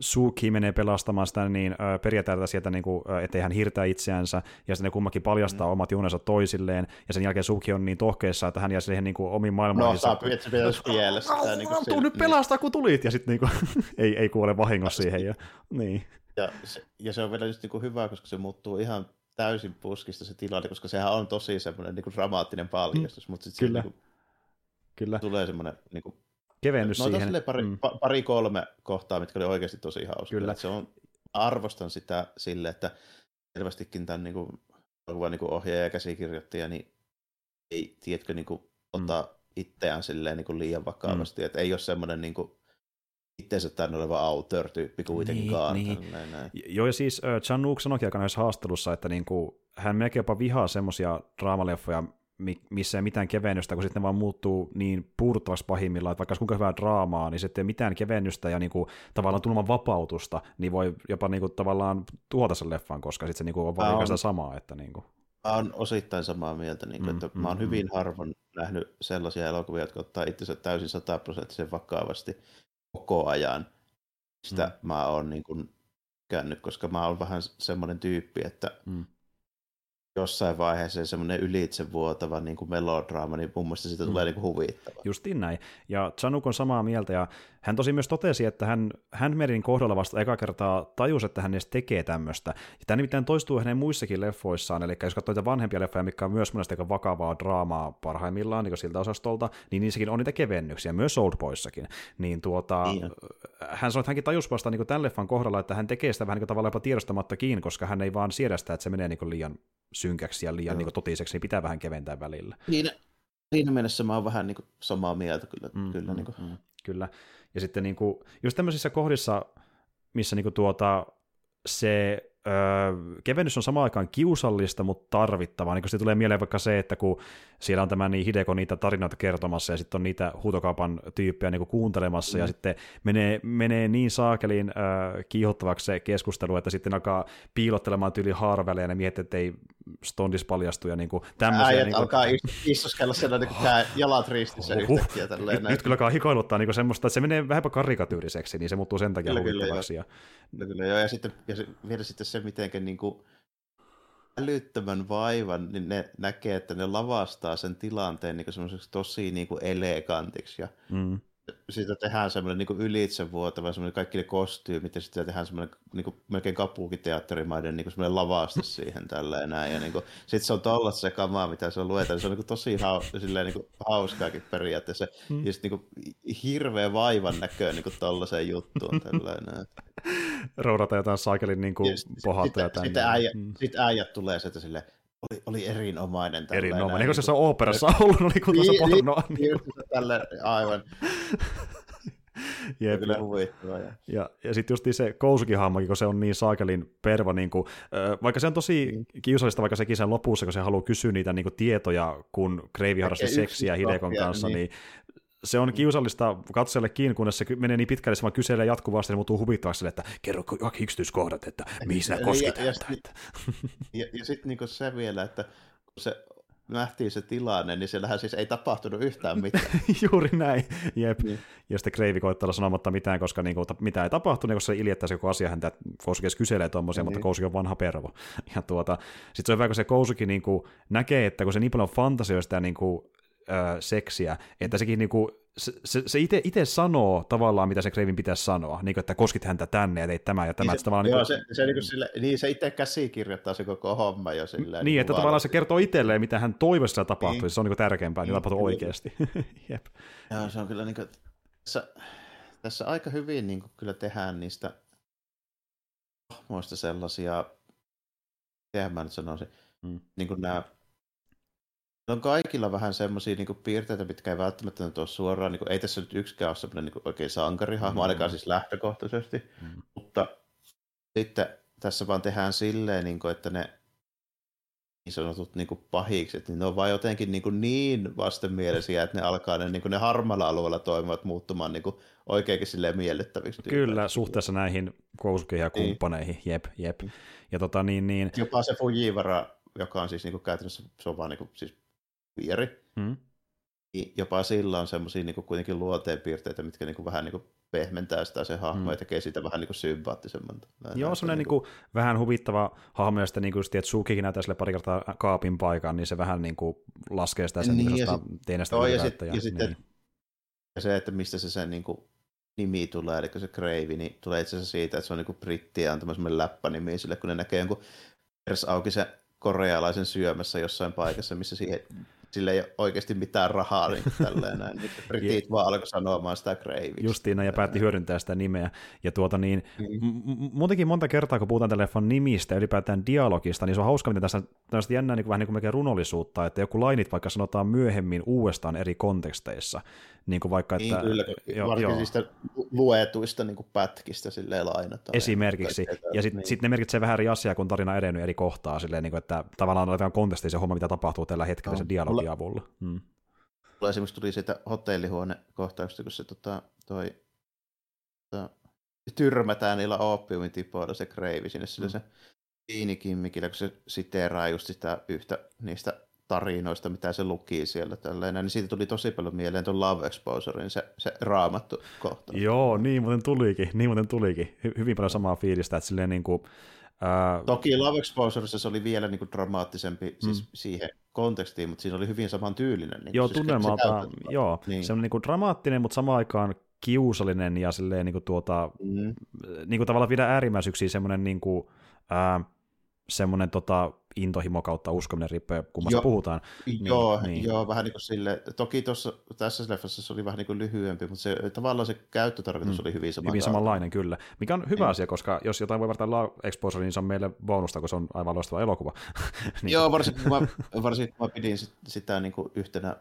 Suki menee pelastamaan sitä niin periaatteessa sieltä, niin kuin, ettei hän hirtä itseänsä, ja sitten ne kummakin paljastaa mm. omat junensa toisilleen, ja sen jälkeen Suki on niin tohkeessa, että hän jää siihen niin kuin, omiin No, maailmoihinsa. saa se pitäisi kiellä sitä. Niin Tuu nyt pelastaa, kun tulit, ja sitten niin kuin, ei, ei kuole vahingossa siihen. Ja, niin. Ja se, ja se on vielä just niinku hyvä, koska se muuttuu ihan täysin puskista se tilanne, koska sehän on tosi semmoinen niinku dramaattinen paljastus, mm, mutta sitten kyllä. niinku Kyllä, tulee semmoinen niinku, kevennys no, siihen. siihen. Pari, Mm. pari, kolme kohtaa, mitkä oli oikeasti tosi hauskoja. Kyllä. Se on, arvostan sitä sille, että selvästikin tämän niinku, elokuvan niinku ohjaaja ja käsikirjoittaja, niin ei, tiedätkö, niinku, ota mm. itseään silleen niinku liian vakavasti, mm. että ei ole semmoinen niinku, itsensä tänne oleva auteur-tyyppi kuitenkaan. niin. tälleen näin. Joo, ja siis Chan Wook sanoikin aikana yhdessä haastattelussa, että niinku, hän melkein jopa vihaa semmoisia draamaleffoja, missä ei mitään kevennystä, kun sitten ne vaan muuttuu niin puuduttavaksi pahimmillaan, että vaikka kuinka hyvää draamaa, niin sitten ei mitään kevennystä ja niinku, tavallaan tunnelman vapautusta, niin voi jopa niinku, tavallaan tuhota sen leffan, koska sitten se niinku, on vaan sitä samaa. Että, niinku. Mä oon osittain samaa mieltä, niin Mm, mm, että mm, mä oon mm. hyvin harvoin nähnyt sellaisia elokuvia, jotka ottaa itsensä täysin sataprosenttisen vakavasti koko ajan. Sitä Mm. mm. mä oon niin kuin käynyt, koska mä oon vähän semmoinen tyyppi, että Mm. Jossain vaiheessa semmoinen ylitsevuotava niin kuin melodraama, niin mun mielestä siitä Mm. mm. tulee niin kuin huvittava. Justiin näin. Ja Chanuk on samaa mieltä, ja hän tosi myös totesi, että hän Handmaidin kohdalla vasta eka kertaa tajusi, että hän edes tekee tämmöistä. Ja tämä nimittäin toistuu hänen muissakin leffoissaan, eli jos katsoo niitä vanhempia leffoja, mikä on myös monesti aika vakavaa draamaa parhaimmillaan, niin siltä osastolta, niin niissäkin on niitä kevennyksiä, myös Oldboyssakin. Niin tuota, Niin on. hän sanoi, että hänkin tajusi vasta niin tämän leffan kohdalla, että hän tekee sitä vähän niin tavallaan jopa tiedostamattakin, koska hän ei vaan siedä sitä, että se menee niin liian synkäksi ja liian Joo. niin totiseksi, niin pitää vähän keventää välillä. Siinä, siinä mielessä mä oon vähän niin samaa mieltä kyllä. Mm, kyllä mm, niin kuin. mm, kyllä. Ja sitten niin kuin, just tämmöisissä kohdissa, missä niin kuin tuota, se öö, kevennys on samaan aikaan kiusallista, mutta tarvittavaa. Niin se tulee mieleen vaikka se, että kun siellä on tämä niin Hideko niitä tarinoita kertomassa ja sitten on niitä huutokaupan tyyppejä niin kuuntelemassa mm. ja sitten menee, menee niin saakeliin öö, kiihottavaksi se keskustelu, että sitten alkaa piilottelemaan tyyli haarväliä ja ne miettii, että ei stondis paljastu ja niin kuin tämmöisiä. Äijät niin kuin, alkaa is- istuskella siellä niin kuin jalat ristissä Huhhuh. yhtäkkiä. Tälleen, nyt, näin. nyt kyllä alkaa hikoiluttaa niin semmoista, että se menee vähänpä karikatyyriseksi, niin se muuttuu sen takia Kyllä, kyllä. Ja, Kyllä, kyllä, joo, ja sitten ja se, vielä sitten se, miten niin kuin älyttömän vaivan, niin ne näkee, että ne lavastaa sen tilanteen niin semmoiseksi tosi niin kuin elegantiksi, ja mm, siitä tehdään semmoinen niin ylitsevuotava, semmoinen kaikki ne kostyymit, ja sitten tehdään semmoinen niin kuin melkein kapuukiteatterimaiden niin semmoinen lavaste siihen tälleen näin, ja niin kuin, sitten se on tollasta se kamaa, mitä se on luetaan, se on niin kuin tosi hau, silleen, niin kuin hauskaakin periaatteessa, Mm. ja sitten niin kuin hirveä vaivan näköön niin tollaiseen juttuun tälleen näin. Roudata jotain saakelin niin kuin sit- ja sitten, tänne. sitten, äijä, Mm. sitten äijät tulee sieltä silleen, oli, oli erinomainen. Erinomainen. näin, Eikö se niin se on operassa ollut, oli kuin Niin, tuossa niin, pornoa. kuin- just se tälle, aivan, Jep, kyllä ja. Ja. ja, ja sitten just se Kousukin hahmokin, kun se on niin saakelin perva, niin kuin, vaikka se on tosi Mm. kiusallista, vaikka sekin sen lopussa, kun se haluaa kysyä niitä niin kuin, tietoja, kun Kreivi harrasti seksiä Hidekon kanssa, niin, niin. Se on kiusallista katsojallekin, kunnes se menee niin pitkälle, se vaan kyselee jatkuvasti, ja muuttuu huvittavaksi että kerro kaikki yksityiskohdat, että mihin sinä Ja- koskit ja- ja häntä. sit- että- Ja, ja sitten niinku se vielä, että kun se nähtiin se tilanne, niin siellähän siis ei tapahtunut yhtään mitään. Juuri näin, jep. Niin. Ja sitten Kreivi koittaa olla sanomatta mitään, koska niinku, mitä ei tapahtunut, koska se iljettäisi koko asia häntä, että Kousuki edes kyselee tuommoisia, Niin. mutta Kousuki on vanha pervo. Ja tuota, sitten se on hyvä, kun se Kousuki niinku näkee, että kun se niin paljon fantasioista ja niinku, äh, seksiä, että sekin niinku, se, se, se itse sanoo tavallaan, mitä se Kreivin pitäisi sanoa, niin kuin, että koskit häntä tänne ja teit tämä ja tämä. Niin se, tavallaan, joo, niin, se, se, niin, sille, niin se itse käsikirjoittaa se koko homma jo silleen. Niin, niin että tavallaan se kertoo itselleen, mitä hän toivoisi että tapahtuisi, niin. se on niin tärkeämpää, niin, niin tapahtuu oikeasti. Jep. Joo, se on kyllä niin kuin, tässä, tässä aika hyvin niin kuin, kyllä tehdään niistä hahmoista sellaisia, miten mä nyt sanoisin, mm. niin kuin nämä on kaikilla vähän semmoisia niin piirteitä, mitkä ei välttämättä nyt ole suoraan, niin kuin, ei tässä nyt yksikään ole semmoinen niin oikein sankarihahmo, mm. ainakaan siis lähtökohtaisesti, mm. mutta sitten tässä vaan tehdään silleen, niin kuin, että ne niin sanotut niin kuin pahikset, niin ne on vaan jotenkin niin, kuin niin vastenmielisiä, että ne alkaa ne, niin kuin ne harmalla alueella toimivat muuttumaan niin kuin oikeinkin silleen miellyttäviksi. Kyllä, suhteessa näihin Kousukeihin ja niin. kumppaneihin, jep, jep. Mm. Ja tota niin, niin... Jopa se Fujiwara, joka on siis niin kuin käytännössä, se on vaan niin kuin, siis vieri, mm. niin jopa sillä on semmoisia niin kuitenkin luonteenpiirteitä, mitkä niin kuin vähän niin kuin pehmentää sitä se hahmo mm. ja tekee siitä vähän niin kuin sympaattisemman. Näin Joo, semmoinen niin kuin, niin kuin, vähän huvittava hahmo, ja sitten niin kuin, että Sukikin näyttää sille pari kertaa kaapin paikan, niin se vähän niin kuin laskee sitä sen niin, teinestä ja, sit, ja, ja, sitten, niin. ja se, että mistä se sen niin kuin, nimi tulee, eli se Crave, niin tulee itse asiassa siitä, että se on niin britti ja on tämmöinen läppänimi sille, kun ne näkee jonkun pers auki se korealaisen syömässä jossain paikassa, missä siihen sillä ei ole oikeasti mitään rahaa niin tälleen näin. Niin britit vaan alkoi sanomaan sitä Graviksi. Justiin ja päätti hyödyntää sitä nimeä. Ja tuota niin, mm. m- muutenkin monta kertaa, kun puhutaan telefon nimistä ja ylipäätään dialogista, niin se on hauska, miten tässä tästä jännää niin kuin, vähän niin kuin runollisuutta, että joku lainit vaikka sanotaan myöhemmin uudestaan eri konteksteissa. Niin kuin vaikka, että... Niin, kyllä, jo, varsinkin jo. luetuista niin kuin pätkistä silleen lainataan. Esimerkiksi. Ja, ja sitten niin. sit ne merkitsee vähän eri asiaa, kun tarina edennyt eri kohtaa, silleen, niin kuin, että tavallaan laitetaan kontekstiin se homma, mitä tapahtuu tällä hetkellä no, sen dialogin avulla. Hmm. Mulla esimerkiksi tuli siitä hotellihuonekohtauksesta, kun se tota, toi, tota, tyrmätään niillä oppiumin tipoilla se kreivi sinne, sillä mm. se Tiinikimmikillä, kun se siteeraa just sitä yhtä niistä tarinoista, mitä se luki siellä tälleen, niin siitä tuli tosi paljon mieleen tuon Love Exposurein se, se raamattu kohta. Joo, niin muuten tulikin, niin muuten tulikin. Hy- hyvin paljon samaa fiilistä, että silleen niin kuin, ää... Toki Love Exposuressa se oli vielä niin kuin dramaattisempi siis mm. siis siihen kontekstiin, mutta siinä oli hyvin saman tyylinen. Niin joo, siis tunnelmalta, joo, niin. se on niin kuin dramaattinen, mutta samaan aikaan kiusallinen ja silleen niin kuin tuota, mm. niin kuin tavallaan vielä äärimmäisyyksiä semmoinen niin kuin, ää, semmoinen tota, intohimo kautta uskominen riippuen kummasta puhutaan. Niin, joo, niin. joo, vähän niin kuin sille, toki tuossa, tässä leffassa se oli vähän niin kuin lyhyempi, mutta se, tavallaan se käyttötarkoitus mm. oli hyvin samanlainen. Hyvin samanlainen, kyllä. Mikä on hyvä niin. asia, koska jos jotain voi La Exposure, niin se on meille bonusta, kun se on aivan loistava elokuva. niin. Joo, varsinkin mä, varsinkin mä pidin sitä niin kuin yhtenä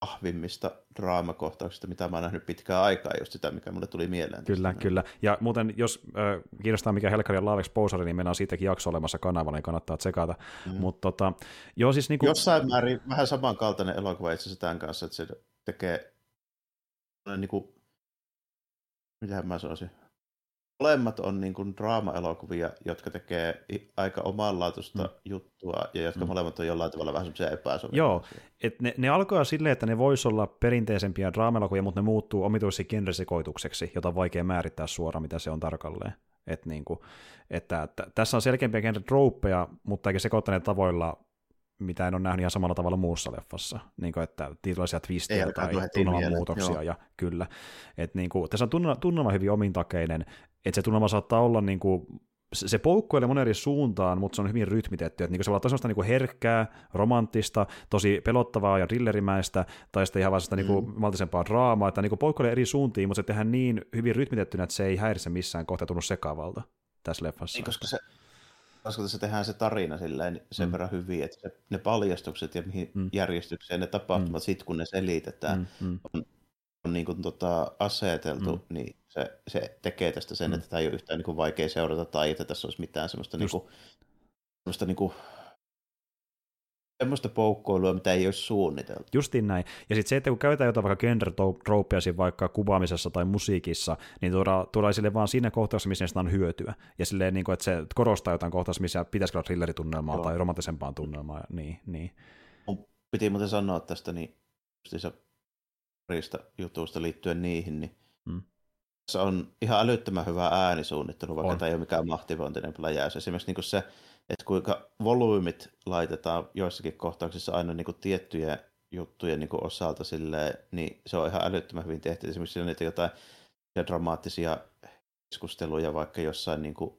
vahvimmista draamakohtauksista, mitä mä oon nähnyt pitkään aikaa, just sitä, mikä mulle tuli mieleen. Kyllä, tästä. kyllä. Ja muuten, jos äh, kiinnostaa mikä Helkari on Love Exposure, niin meillä on siitäkin jakso olemassa kanavalla, niin kannattaa tsekata. Mm. Mut, tota, joo, siis niin kuin... Jossain määrin vähän samankaltainen elokuva itse asiassa tämän kanssa, että se tekee niin kuin, mitähän mä sanoisin, molemmat on niin kuin draama-elokuvia, jotka tekee aika omanlaatuista mm. juttua ja jotka mm. molemmat on jollain tavalla vähän semmoisia epäsovia. Joo, et ne, ne alkaa silleen, että ne vois olla perinteisempiä draama-elokuvia, mutta ne muuttuu omituisesti genresekoitukseksi, jota on vaikea määrittää suoraan, mitä se on tarkalleen. Et niin kuin, että, t- tässä on selkeämpiä genre mutta eikä sekoittaneet tavoilla mitä en ole nähnyt ihan samalla tavalla muussa leffassa, niin kuin, että tietynlaisia twistejä tai tunnelman muutoksia, ja kyllä. Et, niin kuin, tässä on tunnelma, tunnelma hyvin omintakeinen, että se tunnelma saattaa olla niin kuin, se poukkoilee monen eri suuntaan, mutta se on hyvin rytmitetty. Että niinku se voi olla tosi niinku herkkää, romanttista, tosi pelottavaa ja rillerimäistä, tai sitten ihan vaan sitä niinku mm. maltisempaa draamaa, että niinku poukkoilee eri suuntiin, mutta se tehdään niin hyvin rytmitettynä, että se ei häiritse missään kohtaa tunnu sekavalta tässä leffassa. Niin, koska se, koska tässä tehdään se tarina silleen sen mm. verran hyvin, että se, ne paljastukset ja mihin mm. järjestykseen ne tapahtumat, mm. sit kun ne selitetään, mm. Mm. on, on niin kuin tota aseteltu, mm. niin se, se tekee tästä sen, mm. että tämä ei ole yhtään niin kuin vaikea seurata tai että tässä olisi mitään semmoista, niin kuin, semmoista niin kuin semmoista poukkoilua, mitä ei olisi suunniteltu. Justiin näin. Ja sitten se, että kun käytetään jotain vaikka genre vaikka kuvaamisessa tai musiikissa, niin tuodaan, tuodaan sille vaan siinä kohtauksessa, missä sitä on hyötyä. Ja silleen, niin kuin, että se korostaa jotain kohtauksessa, missä pitäisi olla thrilleritunnelmaa tai romanttisempaa tunnelmaa. Niin, niin. Piti muuten sanoa tästä niin parista jutusta liittyen niihin, niin hmm. se on ihan älyttömän hyvä äänisuunnittelu, vaikka on. tämä ei ole mikään mahtivointinen pläjäys. Esimerkiksi niin se että kuinka volyymit laitetaan joissakin kohtauksissa aina niin kuin tiettyjä juttujen niin kuin osalta silleen, niin se on ihan älyttömän hyvin tehty. Esimerkiksi on niitä jotain dramaattisia keskusteluja vaikka jossain niin kuin,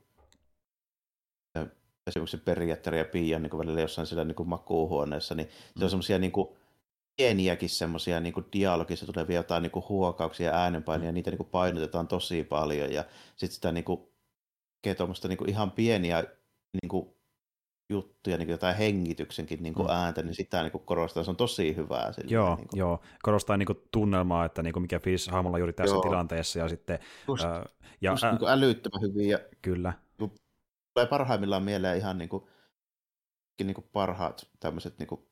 esimerkiksi periaatteria ja Pian niin välillä jossain siellä niin kuin makuuhuoneessa, niin se on mm. semmoisia niin kuin, pieniäkin semmoisia niin dialogissa tulevia jotain niin kuin huokauksia ja äänenpainia, niitä niin kuin painotetaan tosi paljon ja sitten sitä niin kuin, tuommoista niin kuin ihan pieniä niin kuin, juttuja, niin kuin jotain hengityksenkin niin kuin mm. ääntä, niin sitä niin kuin korostaa, se on tosi hyvää. Sillä, joo, niin kuin. joo, korostaa niin kuin tunnelmaa, että niin kuin mikä fiilis hahmolla juuri tässä joo. tilanteessa ja sitten... Just, ää, ja, just ää, niin kuin älyttömän hyviä. Kyllä. Tulee parhaimmillaan mieleen ihan niin kuin, niin kuin parhaat tämmöiset niin kuin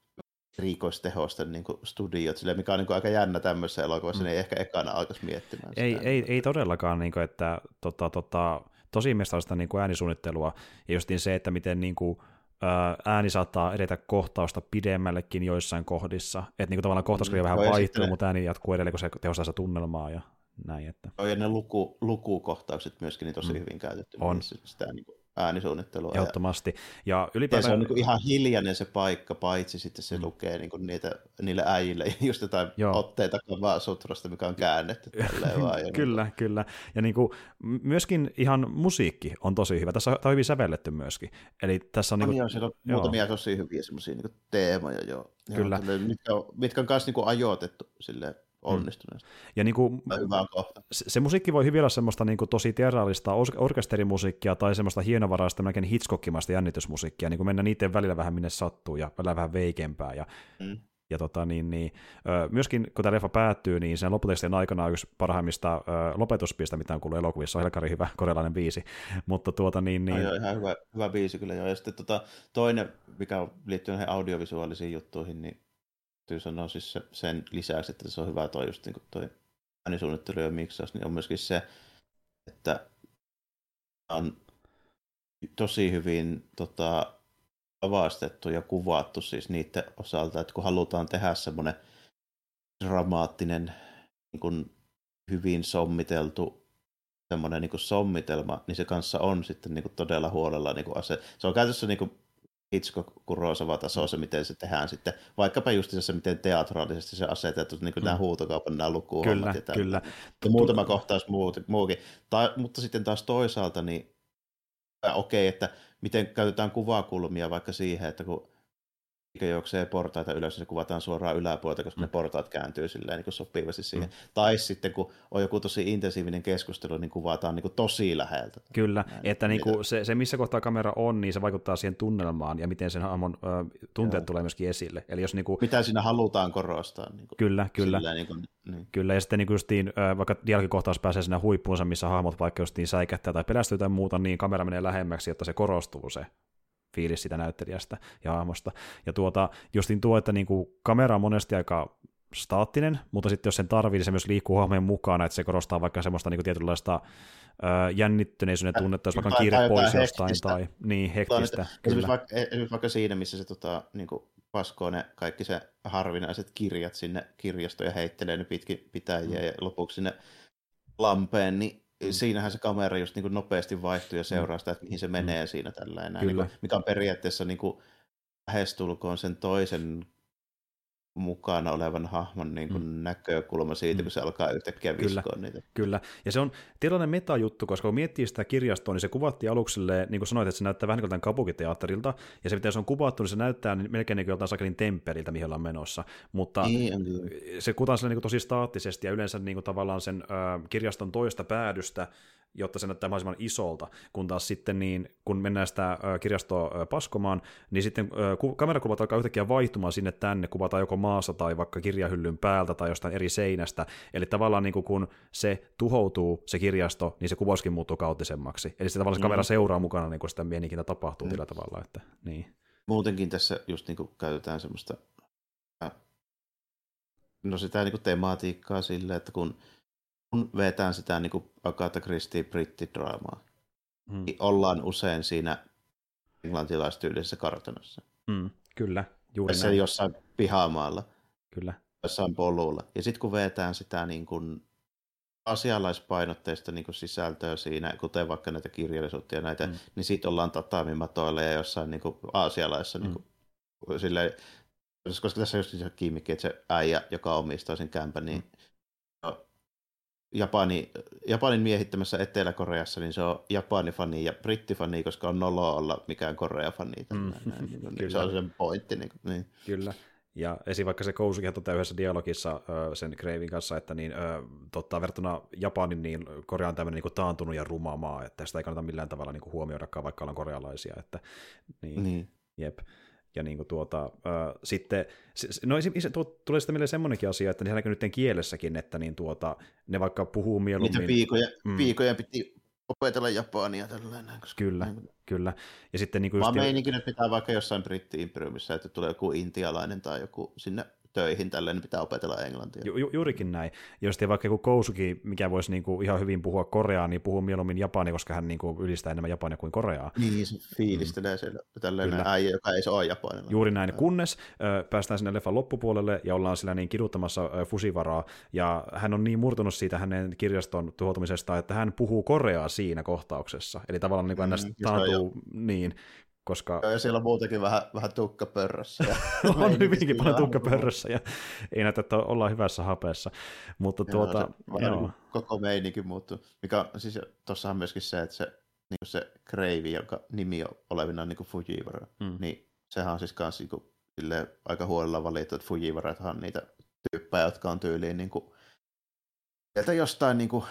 riikoistehosten niin kuin studiot, sille, mikä on niin kuin aika jännä tämmöisessä elokuvassa, mm. niin ehkä ekana alkaisi miettimään ei, sitä. Ei, ei todellakaan, niin kuin, että tota, tota, tosi mestallista niin kuin äänisuunnittelua, ja justiin se, että miten niin kuin, ääni saattaa edetä kohtausta pidemmällekin joissain kohdissa, että niin kuin tavallaan kohtaus mm. vähän vaihtuu, mutta ääni jatkuu edelleen, kun se tehostaa sitä tunnelmaa ja näin. Että. Ja ne luku, lukukohtaukset myöskin niin tosi mm. hyvin käytetty. On. Sitä niin kuin äänisuunnittelua. Ehdottomasti. Ja, ylipäätään... ja se on niin ihan hiljainen se paikka, paitsi sitten se mm. lukee niin niitä, niille äijille just jotain Joo. otteita kavaa sutrasta, mikä on käännetty. vaan, ja kyllä, niin kyllä. Ja niin kuin, myöskin ihan musiikki on tosi hyvä. Tässä on hyvin sävelletty myöskin. Eli tässä on, niin kuin, joo, siellä on joo. muutamia tosi hyviä semmoisia niin teemoja jo. Kyllä. Joo, mitkä on, mitkä on kanssa niin ajoitettu silleen onnistuneesti. Ja niin kuin, se, se musiikki voi hyvin olla semmoista niin kuin tosi teatraalista orkesterimusiikkia tai semmoista hienovaraista, melkein hitskokkimaista jännitysmusiikkia, niin kuin mennä niiden välillä vähän minne sattuu ja välillä vähän veikempää. Ja, mm. ja tota, niin, niin, myöskin kun tämä leffa päättyy, niin sen lopputekstien aikana on yksi parhaimmista lopetuspistä, mitä on kuullut elokuvissa, on helkari hyvä korealainen biisi. Mutta tuota, niin, niin... No, joo, ihan hyvä, hyvä biisi kyllä joo. Ja sitten tota, toinen, mikä liittyy näihin audiovisuaalisiin juttuihin, niin täytyy sanoa siis se, sen lisäksi, että se on hyvä toi just niin toi äänisuunnittelu ja miksaus, niin on myöskin se, että on tosi hyvin tota, avastettu ja kuvattu siis niiden osalta, että kun halutaan tehdä semmoinen dramaattinen, niin kuin hyvin sommiteltu semmoinen niin kuin sommitelma, niin se kanssa on sitten niin kuin todella huolella niin kuin ase. Se on käytössä niin kuin Hitchcock kurosava taso se, miten se tehdään sitten, vaikkapa just se, miten teatraalisesti se asetettu, niin kuin mm. nämä huutokaupan nämä lukuhommat kyllä, ja Kyllä, ja muutama kohtaus muu, muukin. Ta, mutta sitten taas toisaalta, niin okei, okay, että miten käytetään kuvakulmia vaikka siihen, että kun juoksee portaita ylös, niin se kuvataan suoraan yläpuolelta, koska mm. ne portaat kääntyy silleen niin kuin sopivasti siihen. Mm. Tai sitten kun on joku tosi intensiivinen keskustelu, niin kuvataan niin kuin tosi läheltä. Kyllä, Näin, että niin kuin se, se, missä kohtaa kamera on, niin se vaikuttaa siihen tunnelmaan ja miten sen hahmon ö, tunteet Joo. tulee myöskin esille. Eli jos niin kuin... Mitä siinä halutaan korostaa. Niin kuin, kyllä, kyllä. Silleen, niin kuin, niin. Kyllä, ja sitten niin justiin, vaikka dialogikohtaus pääsee sinne huippuunsa, missä hahmot vaikka justiin säikättää tai pelästyy tai muuta, niin kamera menee lähemmäksi, jotta se korostuu se fiilis sitä näyttelijästä ja hahmosta. Ja tuota, justin tuo, että niin kuin kamera on monesti aika staattinen, mutta sitten jos sen tarvii, niin se myös liikkuu hahmojen mukana, että se korostaa vaikka semmoista niin kuin tietynlaista äh, jännittyneisyyden tunnetta, jos vaikka on kiire pois jostain hektistä. tai niin hektistä. Esimerkiksi vaikka, esimerkiksi vaikka siinä, missä se tota, niin kuin paskoo ne kaikki se harvinaiset kirjat sinne kirjastoon ja heittelee ne pitkin pitäjiä mm. ja lopuksi sinne lampeen, niin. Siinähän se kamera just niin kuin nopeasti vaihtuu ja seuraa sitä, että mihin se menee mm. siinä tällä enää, niin kuin, mikä on periaatteessa niin kuin lähestulkoon sen toisen mukana olevan hahmon niin kuin mm. näkökulma siitä, mm. kun se alkaa yhtäkkiä viskoa kyllä, niitä. Kyllä, ja se on tietynlainen metajuttu, koska kun miettii sitä kirjastoa, niin se kuvattiin alukselle, niin kuin sanoit, että se näyttää vähän niin kuin kabukiteatterilta, ja se miten se on kuvattu, niin se näyttää niin melkein niin kuin joltain sakelin temppeliltä, mihin ollaan menossa, mutta niin, se kuvataan niin kuin tosi staattisesti, ja yleensä niin kuin tavallaan sen ö, kirjaston toista päädystä jotta se näyttää mahdollisimman isolta, kun taas sitten niin, kun mennään sitä kirjastoa paskomaan, niin sitten kamerakuvat alkaa yhtäkkiä vaihtumaan sinne tänne, kuvataan joko maassa tai vaikka kirjahyllyn päältä tai jostain eri seinästä, eli tavallaan niin kuin kun se tuhoutuu, se kirjasto, niin se kuvauskin muuttuu kauttisemmaksi, eli se tavallaan mm. kamera seuraa mukana, niin kuin sitä mienikintä tapahtuu mm. tällä tavalla, että niin. Muutenkin tässä just niin kuin käytetään semmoista no sitä niin kuin tematiikkaa sille, että kun kun vetään sitä niin kuin Agatha Christie brittidraamaa, mm. niin ollaan usein siinä englantilaistyylisessä kartanossa. Mm, kyllä, juuri Tässä näin. jossain pihamaalla. Kyllä. Jossain polulla. Ja sitten kun vetään sitä niin kuin asialaispainotteista niin kuin sisältöä siinä, kuten vaikka näitä kirjallisuutta ja näitä, mm. niin sitten ollaan tatamimatoilla ja jossain niin kuin aasialaisessa mm. niin kuin, silleen, koska tässä on just se kiimmikki, että se äijä, joka omistaa sen kämpän, niin mm. Japani, Japanin miehittämässä Etelä-Koreassa, niin se on Japani-fani ja britti-fani, koska on noloa olla mikään Korea-fani. Mm. Niin, se on sen pointti. Niin, niin. Kyllä. Ja esim. vaikka se Kousukin toteaa yhdessä dialogissa sen Kreivin kanssa, että niin, totta, verrattuna Japanin, niin Korea on tämmöinen niin taantunut ja ruma maa, että sitä ei kannata millään tavalla niin huomioidakaan, vaikka ollaan korealaisia. Että, niin, niin. Jep. Ja niin kuin tuota, ö, sitten, no se, tuo, tulee sitten mieleen semmoinenkin asia, että se näkyy nyt kielessäkin, että niin tuota, ne vaikka puhuu mieluummin... Niitä viikoja, mm. viikoja piti opetella japania tällainen. Koska kyllä, niin, kyllä. Ja sitten niin kuin just... Mä meininkin, että pitää vaikka jossain britti-imperiumissa, että tulee joku intialainen tai joku sinne töihin, tälleen pitää opetella englantia. Ju, ju, juurikin näin. Ja jos vaikka joku Kousuki, mikä voisi niinku ihan hyvin puhua koreaa, niin puhuu mieluummin japania, koska hän niinku ylistää enemmän japania kuin koreaa. Niin, se fiilistelee mm. siellä tällainen äijä, joka ei ole japanilla. Juuri näin, kunnes ö, päästään sinne leffan loppupuolelle ja ollaan sillä niin kiduttamassa ö, Fusivaraa, ja hän on niin murtunut siitä hänen kirjaston tuhoutumisesta, että hän puhuu koreaa siinä kohtauksessa. Eli tavallaan niin kuin mm, taantuu, niin, koska... Ja siellä on muutenkin vähän, vähän tukkapörrössä. Ja on hyvinkin paljon tukkapörrössä ja ei näytä, että ollaan hyvässä hapeessa. Mutta joo, tuota, se, joo. Niin koko meininki muuttuu. Mikä, siis tuossahan myöskin se, että se, niin se Kreivi, jonka nimi on olevina niin Fujiwara, mm. niin sehän on siis kans niin kuin, aika huolella valittu, että Fujiwarathan on niitä tyyppejä, jotka on tyyliin niin kuin, sieltä jostain niin kuin,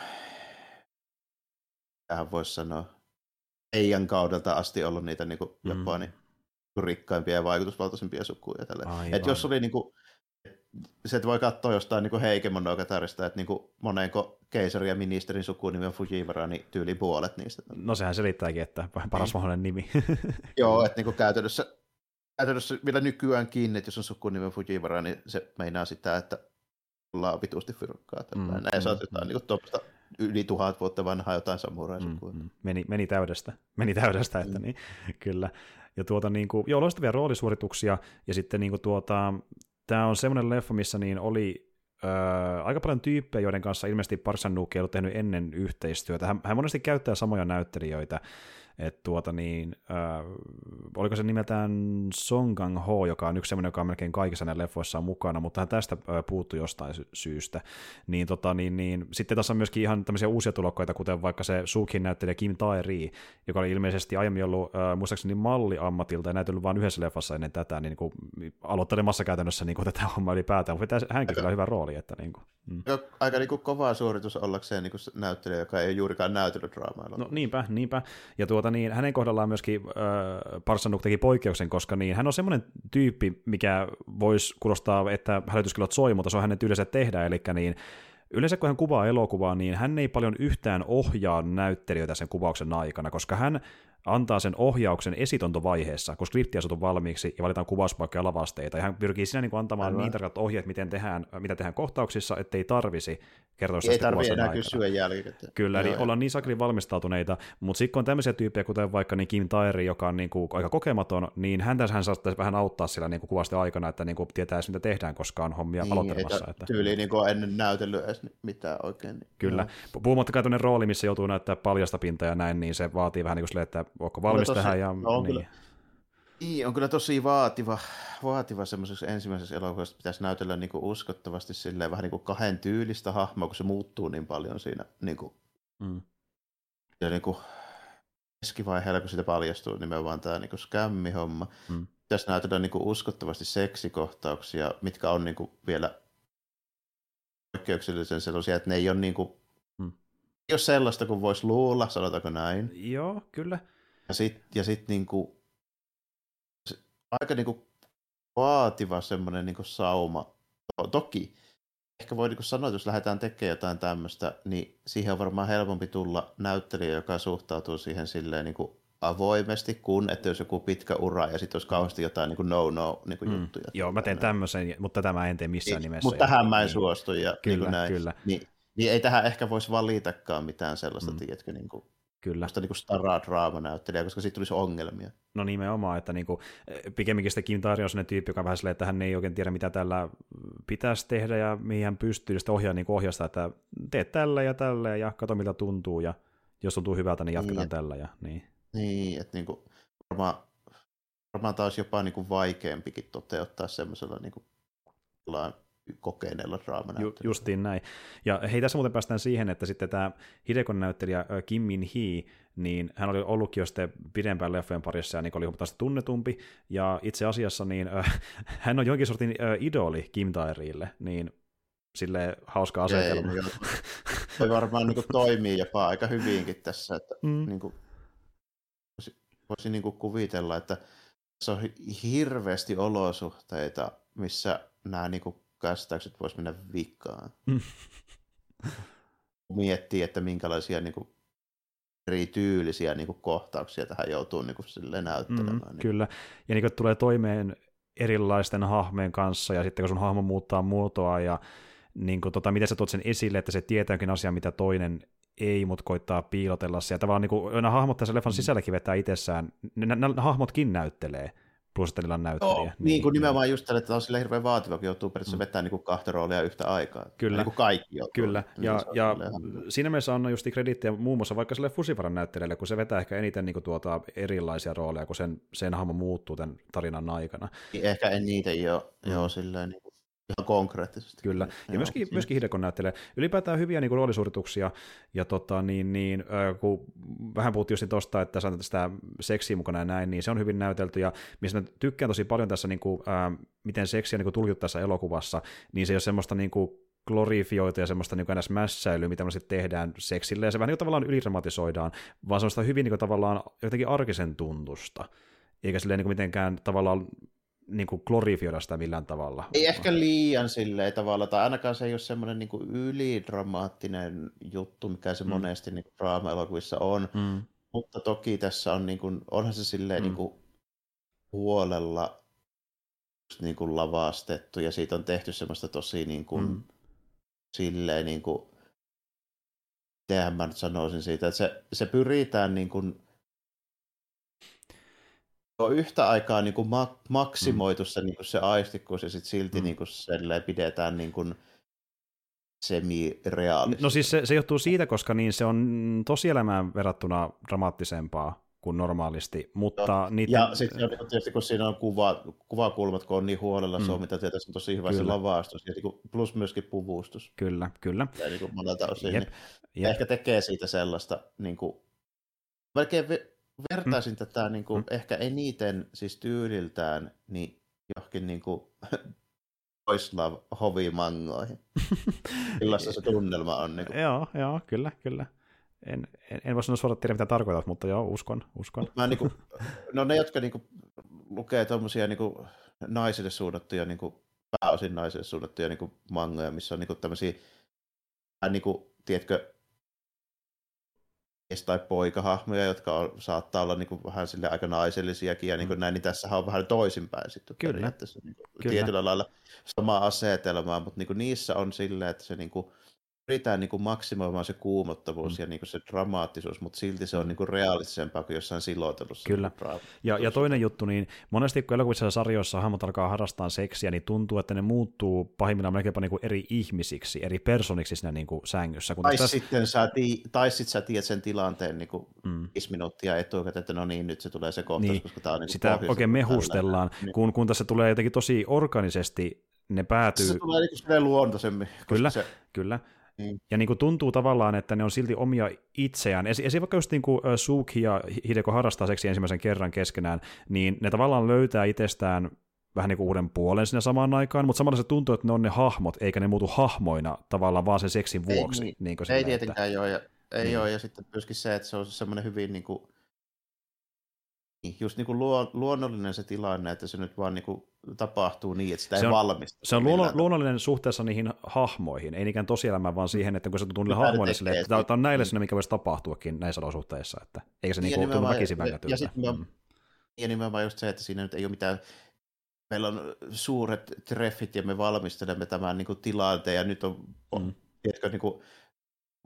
tähän voisi sanoa, Eijan kaudelta asti ollut niitä niin kuin mm. Japanin rikkaimpia ja vaikutusvaltaisimpia sukuja. Et jos oli niin kuin, se, voi katsoa jostain niin Heikemonogatarista, että niin kuin monenko keisari ja ministerin sukunimi on Fujiwara, niin tyyli puolet niistä. No sehän selittääkin, että paras niin. mahdollinen nimi. Joo, että niin kuin käytännössä, käytännössä vielä nykyäänkin, että jos on sukunimi Fujiwara, niin se meinaa sitä, että ollaan vitusti fyrkkaa. Mm, mm, ja saat jotain mm. niin tuommoista yli tuhat vuotta vanhaa jotain samuraisukua. Mm, mm. Meni, meni täydestä, meni täydestä, että mm. niin, kyllä. Ja tuota, niin kuin, joo, loistavia roolisuorituksia, ja sitten niin kuin, tuota, tämä on semmoinen leffa, missä niin oli Öö, aika paljon tyyppejä, joiden kanssa ilmeisesti Parsan ei ollut tehnyt ennen yhteistyötä. Hän, hän monesti käyttää samoja näyttelijöitä, et tuota niin, äh, oliko se nimeltään Song Kang Ho, joka on yksi semmoinen, joka on melkein kaikissa näissä leffoissa on mukana, mutta hän tästä äh, puuttui jostain sy- syystä. Niin, tota, niin, niin, sitten tässä on myöskin ihan tämmöisiä uusia tulokkaita, kuten vaikka se Sukin näyttelijä Kim Tae-ri, joka oli ilmeisesti aiemmin ollut äh, muistaakseni malliammatilta ja näytellyt vain yhdessä leffassa ennen tätä, niin, niin kuin, aloittelemassa käytännössä niin kuin, tätä hommaa ylipäätään, mutta hänkin kyllä hyvä rooli. Että, niin kuin, mm. Aika niin kuin, kova suoritus ollakseen niin kuin näyttelijä, joka ei juurikaan näytellyt draamaa. No niinpä, niinpä. Ja tuota, niin, hänen kohdallaan myöskin äh, Parsanuk teki poikkeuksen, koska niin, hän on semmoinen tyyppi, mikä voisi kuulostaa, että hälytyskellot soi, mutta se on hänen tyylinsä tehdä, eli niin Yleensä kun hän kuvaa elokuvaa, niin hän ei paljon yhtään ohjaa näyttelijöitä sen kuvauksen aikana, koska hän antaa sen ohjauksen esitontovaiheessa, kun skripti on valmiiksi ja valitaan kuvauspaikka ja lavasteita. Ja hän pyrkii siinä niin antamaan Aivan. niin tarkat ohjeet, miten tehdään, mitä tehdään kohtauksissa, ettei tarvisi kertoa Ei tarvitse enää aikana. kysyä jälkikäteen. Kyllä, eli ollaan niin sakri valmistautuneita, mutta sitten kun on tämmöisiä tyyppejä, kuten vaikka niin Kim Tairi, joka on niin kuin aika kokematon, niin häntä hän saattaisi vähän auttaa sillä niin kuin kuvasten aikana, että niin kuin tietää mitä tehdään, koska on hommia niin, aloittelemassa. Että... Tyyliin niin kuin ennen näytellyt edes mitään oikein. Niin, Kyllä. Puhumattakaan rooli, missä joutuu näyttää paljasta pintaa ja näin, niin se vaatii vähän niin kuin sille, että onko valmis tähän tähän. Ja, no, on niin. Kyllä, niin, on kyllä tosi vaativa, vaativa semmoisessa ensimmäisessä elokuvassa, pitäisi näytellä niin kuin uskottavasti silleen vähän niin kuin kahden tyylistä hahmoa, kun se muuttuu niin paljon siinä niin kuin, mm. ja niin kuin keskivaiheella, kun siitä paljastuu nimenomaan tämä niin skämmihomma. Mm. Pitäisi näytellä niin kuin uskottavasti seksikohtauksia, mitkä on niin kuin vielä poikkeuksellisen sellaisia, että ne ei ole niin kuin, mm. ei ole sellaista kuin voisi luulla, sanotaanko näin. Joo, kyllä. Ja sitten ja sit niinku, aika niinku vaativa semmoinen niinku sauma. Toki ehkä voi niinku sanoa, että jos lähdetään tekemään jotain tämmöistä, niin siihen on varmaan helpompi tulla näyttelijä, joka suhtautuu siihen silleen niinku avoimesti, kun että jos joku pitkä ura ja sitten olisi kauheasti jotain niin no-no niin mm. juttuja. Joo, mä teen tämmöisen, mutta tämä en tee missään niin, nimessä. Mutta tähän mä en niin. suostu. Ja kyllä, niin näin. kyllä. Niin, niin ei tähän ehkä voisi valitakaan mitään sellaista, mm. tiedätkö, niin kuin Kyllä. Sitä niin staraa koska siitä tulisi ongelmia. No nimenomaan, että niin kuin, pikemminkin sitä Kim Tario on sellainen tyyppi, joka vähän silleen, että hän ei oikein tiedä, mitä tällä pitäisi tehdä ja mihin hän pystyy, sitä ohjaa niin ohjasta, että teet tällä ja tällä ja kato miltä tuntuu ja jos tuntuu hyvältä, niin jatketaan niin, tällä. Ja, niin, niin että niin kuin, varmaan varmaan taas jopa niin kuin vaikeampikin toteuttaa semmoisella niin kuin kokeneella draamanäyttelijällä. Ju, justiin näin. Ja hei, tässä muuten päästään siihen, että sitten tämä Hidekon näyttelijä Kim Min Hee, niin hän oli ollutkin jo sitten pidempään leffojen parissa ja niin oli huomattavasti tunnetumpi, ja itse asiassa niin, äh, hän on jonkin sortin äh, idoli Kim Tairille, niin sille hauska asetelma. Se varmaan niin kuin, toimii jopa aika hyvinkin tässä, että mm. niin kuin, voisi, niin kuin kuvitella, että se on hirveästi olosuhteita, missä nämä niin kuin, käsittääkset voisi mennä vikaan. Mm. Miettii, että minkälaisia niin kuin, eri tyylisiä niin kuin, kohtauksia tähän joutuu niin kuin, sille näyttelemään. Mm, niin. Kyllä, ja niin kuin, tulee toimeen erilaisten hahmojen kanssa, ja sitten kun sun hahmo muuttaa muotoa, ja niin kuin, tota, miten sä tuot sen esille, että se tietääkin asia, mitä toinen ei, mutta koittaa piilotella. Ja tavallaan niin kuin, nämä hahmot tässä leffan mm. sisälläkin vetää itsessään, ne, ne hahmotkin näyttelee plus että niillä on näyttelijä. Oh, niin, niin kuin nimenomaan just tälle, että on sille hirveän vaativa, kun joutuu periaatteessa mm. vetämään niin kahta roolia yhtä aikaa. Kyllä. Niin kuin kaikki joutuu. Kyllä, niin ja, ja siinä mielessä on just krediittiä muun muassa vaikka sille Fusivaran näyttelijälle, kun se vetää ehkä eniten niin kuin tuota erilaisia rooleja, kun sen, sen hahmo muuttuu tämän tarinan aikana. Niin ehkä en niitä jo, mm. jo silleen niin ihan konkreettisesti. Kyllä, ja myöskin, myöskin Hideko näyttelee. Ylipäätään hyviä niin kuin roolisuorituksia, ja tota, niin, niin, kun vähän puhuttiin just tuosta, että sanotaan sitä seksiä mukana ja näin, niin se on hyvin näytelty, ja mistä mä tykkään tosi paljon tässä, niin kuin, ää, miten seksiä niin tulkittu tässä elokuvassa, niin se ei ole semmoista niin kuin, glorifioita ja semmoista niin ns. mässäilyä, mitä me sitten tehdään seksille, ja se vähän niin tavallaan ylidramatisoidaan, vaan semmoista hyvin niin kuin, tavallaan jotenkin arkisen tuntusta, eikä silleen niin kuin mitenkään tavallaan niin kuin glorifioida sitä millään tavalla. Ei ehkä liian silleen tavalla, tai ainakaan se ei ole semmoinen niin kuin ylidramaattinen juttu, mikä se mm. monesti niin kuin draama-elokuvissa on. Mm. Mutta toki tässä on, niin kuin, onhan se silleen mm. niin kuin huolella niin kuin lavastettu, ja siitä on tehty semmoista tosi niin kuin, mm. silleen niin kuin, mitenhän mä nyt sanoisin siitä, että se, se pyritään niin kuin, on yhtä aikaa niin kuin ma- maksimoitu se, niin kuin se aistikkuus ja sitten silti mm. niin kuin pidetään niin kuin semi-realistista. No siis se, se johtuu siitä, koska niin se on tosielämään verrattuna dramaattisempaa kuin normaalisti, mutta no, niitä... Ja sitten niin tietysti, kun siinä on kuva, kuvakulmat, kun on niin huolella, mm. se on mitä tietysti on tosi hyvä kyllä. se lavastus, ja niin plus myöskin puvustus. Kyllä, kyllä. Ja niin kuin monelta osin, jep, niin jep. ehkä tekee siitä sellaista, niin kuin, melkein vertaisin mm. tätä niin kuin, mm. ehkä eniten siis tyyliltään niin johonkin niin kuin, Toislav hovimangoihin. Millaista se tunnelma on. Niin kuin. Joo, joo, kyllä, kyllä. En, en, en voi sanoa suoraan tiedä, mitä tarkoitat, mutta joo, uskon. uskon. Mä, niin kuin, no ne, jotka niin kuin, lukee tuommoisia niin naisille suunnattuja, niin kuin, pääosin naisille suunnattuja niin kuin, mangoja, missä on niin kuin, tämmöisiä, niin kuin, tiedätkö, mies- tai poikahahmoja, jotka on, saattaa olla niin kuin vähän sille aika naisellisiakin ja niin kuin mm. näin, niin tässä on vähän toisinpäin sitten Kyllä. periaatteessa niin kuin Kyllä. tietyllä lailla sama asetelmaa, mutta niin kuin niissä on silleen, että se niin kuin, pyritään niin kuin maksimoimaan se kuumottavuus mm. ja niin kuin se dramaattisuus, mutta silti se on niin kuin realistisempaa kuin jossain silotelussa. Kyllä. Ja, ja toinen juttu, niin monesti kun elokuvissa ja sarjoissa hahmot alkaa harrastaa seksiä, niin tuntuu, että ne muuttuu pahimmillaan melkeinpä niin kuin eri ihmisiksi, eri personiksi siinä niin kuin sängyssä. Kun tai, tässä... sitten sä tii, tai sitten sä tiedät sen tilanteen niin kuin mm. minuuttia etukäteen, että no niin, nyt se tulee se kohtaus, niin. koska tämä on niin Sitä oikein mehustellaan, niin. kun, kun tässä tulee jotenkin tosi organisesti ne päätyy... Se tulee niin luontaisemmin. Kyllä, se... kyllä. Mm. Ja niin kuin tuntuu tavallaan, että ne on silti omia itseään. Esi- vaikka just niin kuin Suki ja Hideko harrastaa seksi ensimmäisen kerran keskenään, niin ne tavallaan löytää itsestään vähän niin kuin uuden puolen sinne samaan aikaan, mutta samalla se tuntuu, että ne on ne hahmot, eikä ne muutu hahmoina tavallaan vaan sen seksin vuoksi. Ei, niin kuin ei tietenkään että... ole, ja, ei niin. ole, ja sitten myöskin se, että se on semmoinen hyvin niin kuin, just niin kuin luo, luonnollinen se tilanne, että se nyt vaan niin kuin tapahtuu niin, että sitä se ei on, valmista. Se on luonno, luonnollinen suhteessa niihin hahmoihin, ei niinkään tosielämään, vaan siihen, että kun se tuntuu niille hahmoille sille, että tämä on näille sinne, mikä voisi tapahtuakin näissä olosuhteissa, että eikä se niin kuin tunnu väkisin Ja, ja sitten mm. ja nimenomaan just se, että siinä nyt ei ole mitään meillä on suuret treffit ja me valmistelemme tämän niin kuin, tilanteen ja nyt on, mm. tiedätkö, niin kuin,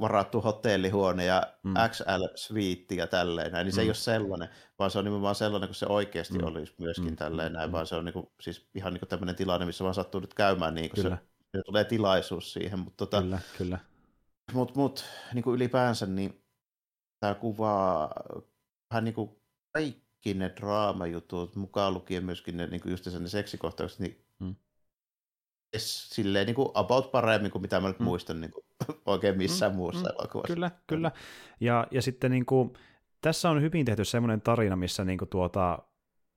varattu hotellihuone ja mm. XL-sviitti ja tälleen näin, niin se mm. ei ole sellainen, vaan se on nimenomaan sellainen, kun se oikeasti mm. olisi myöskin mm. tälleen näin, mm. vaan se on niin kuin, siis ihan niin kuin tämmöinen tilanne, missä vaan sattuu nyt käymään niin kuin kyllä. se, se tulee tilaisuus siihen. Mutta tota, kyllä, kyllä. Mut, mut, niin kuin ylipäänsä, niin tämä kuvaa vähän niin kuin kaikki ne draamajutut, mukaan lukien myöskin ne, niin kuin just ne seksikohtaukset, niin Mm. Silleen niin kuin about paremmin kuin mitä mä nyt Mm. muistan niin kuin, oikein missään Mm, muussa mm, elokuvassa. Kyllä, kyllä. Ja, ja sitten niin kuin, tässä on hyvin tehty semmoinen tarina, missä niin kuin, tuota,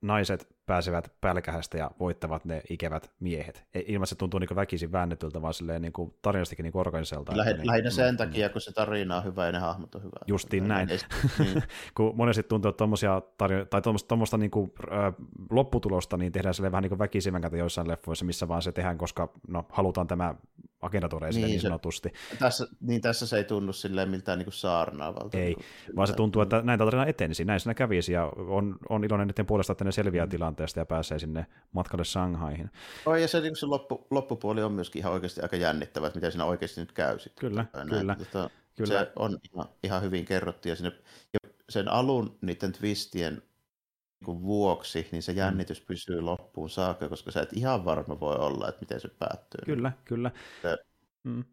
naiset pääsevät pälkähästä ja voittavat ne ikävät miehet. Ei- Ilman, se tuntuu niin väkisin väännetyltä, vaan silleen, niin kuin, tarinastikin niin organiselta. Että, niin, lähinnä sen mm, takia, kun se tarina on hyvä ja ne hahmot on hyvä. Justiin näin. Ei- Niin. kun monesti tuntuu, että tommosia tarjo- tai tuommoista, niin kuin, äh, lopputulosta niin tehdään sille vähän niin väkisimmän joissain leffoissa, missä vaan se tehdään, koska no, halutaan tämä agenda tuoda esille Niin, niin se- sanotusti. Tässä, niin tässä se ei tunnu silleen miltään niin saarnaavalta. Ei, niin vaan se tuntuu, että näin tarina etenisi, näin siinä kävisi, ja on, on iloinen niiden puolesta, että ne selviää Mm. tilanteesta ja pääsee sinne matkalle Shanghaihin. Oi, ja se, niin se loppu, loppupuoli on myöskin ihan oikeasti aika jännittävä, että miten siinä oikeasti nyt käy sitten. Kyllä, Näin, kyllä, Tota, kyllä. Se on ihan, ihan hyvin kerrottu, ja, sinne, ja sen alun niiden twistien kuin vuoksi, niin se jännitys pysyy loppuun saakka, koska sä et ihan varma voi olla, että miten se päättyy. Kyllä, kyllä. Se- Mm.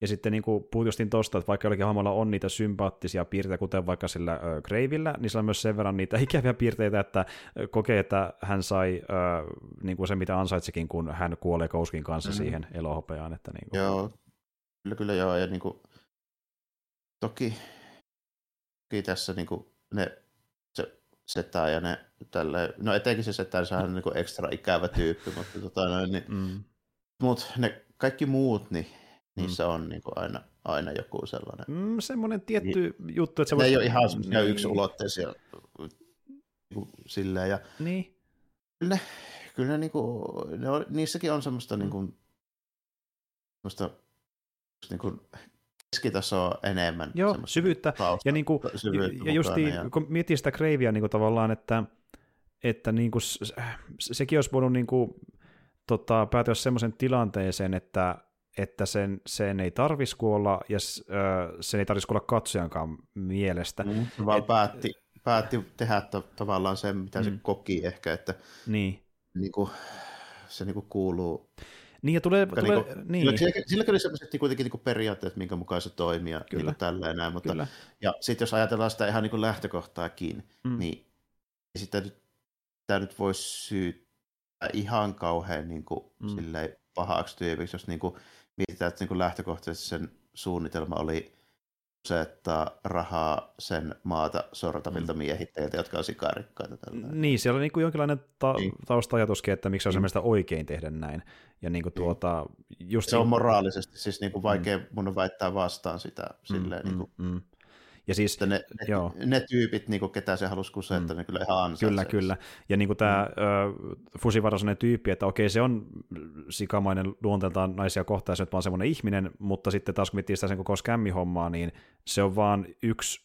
Ja sitten niin kuin puhut justiin tosta, että vaikka jollakin hahmolla on niitä sympaattisia piirteitä, kuten vaikka sillä ö, Gravillä, niin sillä on myös sen verran niitä ikäviä piirteitä, että kokee, että hän sai ö, niin kuin se, mitä ansaitsikin, kun hän kuolee Kouskin kanssa Mhm. siihen elohopeaan. Että niin kuin, Joo, kyllä, kyllä joo, ja niin kuin, toki, toki tässä niin kuin ne setä ja ne tälle, no etenkin se setä, sehän on niin ekstra ikävä tyyppi, mutta tota noin, niin, Mm, mut ne kaikki muut, niin niissä on niin kuin aina, aina joku sellainen. mm, semmoinen tietty juttu, että se Ne voisi- ei ole ihan niin, yksulotteisia niin kuin silleen, ja Niin, kyllä ne, kyllä ne, niin kuin, ne on, niissäkin on semmoista, niin kuin, semmoista niin kuin keskitasoa enemmän. joo, syvyyttä. tausta- Ja, niin kuin, syvyyttä ja justiin, mukana, ja- kun miettii sitä Gravea niin kuin tavallaan, että, että niin kuin, sekin olisi voinut niin kuin, tota, päätyä semmoisen tilanteeseen, että, että sen, sen ei tarvitsisi kuolla ja sen ei tarvitsisi kuolla katsojankaan mielestä. Mm, se vaan Et- päätti, päätti tehdä ta- tavallaan sen, mitä mm. se koki ehkä, että Niin. niin kuin, se niin kuin kuuluu. Niin, ja tulee, Koska tulee niinku- niin, Sillä, sillä, oli sellaiset kuitenkin niin kuin periaatteet, minkä mukaan se toimii ja niin Kyllä. kuin tällä näin, mutta kyllä. ja sitten jos ajatellaan sitä ihan niin kuin lähtökohtaakin, Mm. niin sitä nyt, sitä nyt voisi syyttää ihan kauhean niin kuin, mm. silleen pahaksi tyypiksi, jos niin kuin, mietitään, että niin kuin lähtökohtaisesti sen suunnitelma oli useuttaa rahaa sen maata sortavilta miehittäjiltä, jotka on sikarikkaita. Tällä. Niin, siellä on niin kuin jonkinlainen ta- Niin. tausta-ajatuskin, että miksi on Mm. oikein tehdä näin. Ja niin kuin tuota, just Se on niin- moraalisesti siis niin kuin vaikea mun on väittää vastaan sitä silleen, niin kuin, mm, mm. Ja siis, että ne, joo. ne, ne, tyypit, niin kuin, ketä se halusi kusettaa, Mm. ne kyllä ihan ansaitsee. Kyllä, kyllä. Ja niin kuin tämä mm. Fusivara on sellainen tyyppi, että okei, se on sikamainen luonteeltaan naisia kohtaan, se on vaan semmoinen ihminen, mutta sitten taas kun miettii sitä sen koko skämmihommaa, niin se on vaan yksi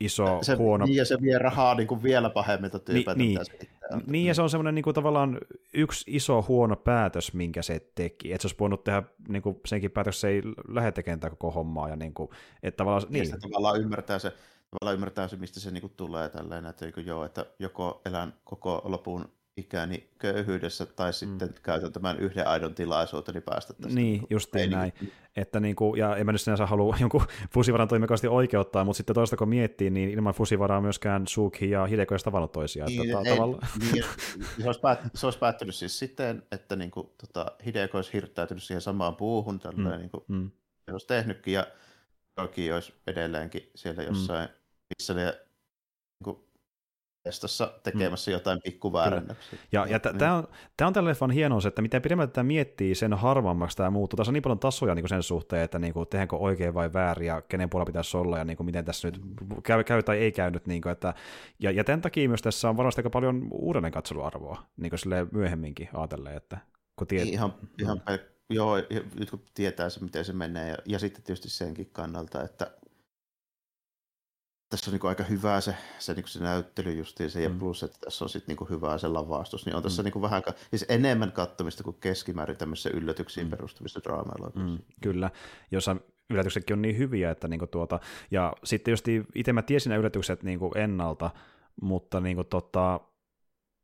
iso se, huono... Niin, ja se vie rahaa niin kuin vielä pahemmilta tyypeiltä, niin. on. Niin, ja se on semmoinen niin kuin, tavallaan yksi iso huono päätös, minkä se teki. Että se olisi voinut tehdä niin kuin, senkin päätös, se ei lähde tekemään koko hommaa. Ja niin kuin, että tavallaan, niin. se tavallaan ymmärtää se, tavallaan ymmärtää se, mistä se niin kuin tulee tälleen, että, niin kuin, joo, että joko elän koko lopun ikäni köyhyydessä, tai sitten mm. käytän tämän yhden aidon tilaisuuteni päästä tästä. Niin, kuin justiin näin. Että niinku, ja en mä nyt sinänsä halua jonkun fusivaran toimikaisesti oikeuttaa, mutta sitten toista kun miettii, niin ilman fusivaraa myöskään Suki ja Hideko eivät tavannut toisiaan. Niin, että ei, tavallaan... niin, se, olisi päät, se olisi päättynyt siis siten, että niin kuin, tota, Hideko olisi hirttäytynyt siihen samaan puuhun, tälleen, mm. niin kuin, Mm, se olisi tehnytkin, ja toki olisi edelleenkin siellä jossain, mm. missä ne niin kuin, testossa tekemässä mm. jotain pikkuväärennöksiä. Ja, ja tämä on, tää on tällä leffan hienous, että mitä pidemmän tätä miettii, sen harvemmaksi tämä muuttuu. Tässä on niin paljon tasoja niin sen suhteen, että niin kuin, tehdäänkö oikein vai väärin ja kenen puolella pitäisi olla ja niin kuin, miten tässä nyt käy, käy tai ei käynyt. Niin kuin, että, ja, ja tämän takia myös tässä on varmasti aika paljon uudelleen katseluarvoa niin kuin myöhemminkin ajatellen, että kun tiet... Niin, ihan, ihan pel- joo, nyt kun tietää se, miten se menee, ja, ja sitten tietysti senkin kannalta, että tässä on niin aika hyvä se, se, niin se näyttely justiin se, ja Mm. plus, että tässä on sitten niin hyvä se lavastus, niin on tässä Mm. niin vähän, siis enemmän kattomista kuin keskimäärin tämmöisissä yllätyksiin Mm. perustuvissa draama-elokuvissa. Mm, kyllä, jossa yllätyksetkin on niin hyviä, että niinku tuota, ja sitten just itse mä tiesin nämä yllätykset niinku ennalta, mutta niinku tota,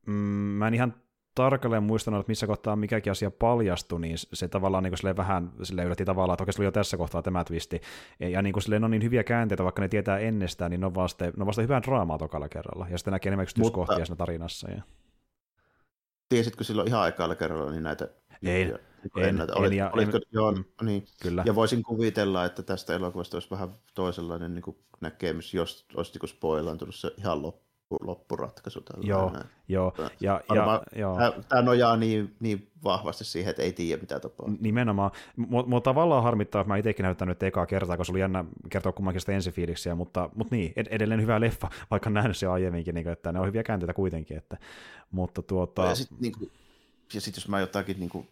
mm, mä en ihan tarkalleen muistanut, että missä kohtaa mikäkin asia paljastui, niin se tavallaan niin kuin vähän sille yllätti tavallaan, että oikeasti oli jo tässä kohtaa tämä twisti. Ja niin kuin silleen on niin hyviä käänteitä, vaikka ne tietää ennestään, niin ne on vasta, ne on vasta hyvää draamaa tokalla kerralla. Ja sitten näkee enemmän yksityiskohtia siinä tarinassa. Ja... Tiesitkö silloin ihan aikalla kerralla niin näitä en, en, Olit, en, ja, olitko, en, joo, mm, niin. Kyllä. Ja voisin kuvitella, että tästä elokuvasta olisi vähän toisenlainen niin kuin näkemys, jos olisi niin spoilantunut se ihan loppu loppuratkaisu. Joo, joo. Ja, ja, joo. Tämä nojaa niin, niin vahvasti siihen, että ei tiedä mitä tapahtuu. Nimenomaan. Mua tavallaan harmittaa, että mä itsekin näyttänyt ekaa kertaa, koska se oli jännä kertoa kummankin sitä ensifiiliksiä, mutta, mutta niin, edelleen hyvä leffa, vaikka nähnyt se aiemminkin, niin kuin, että ne on hyviä käänteitä kuitenkin. Että, mutta tuota... Ja sitten niin kuin, ja sit jos mä jotakin niin kuin,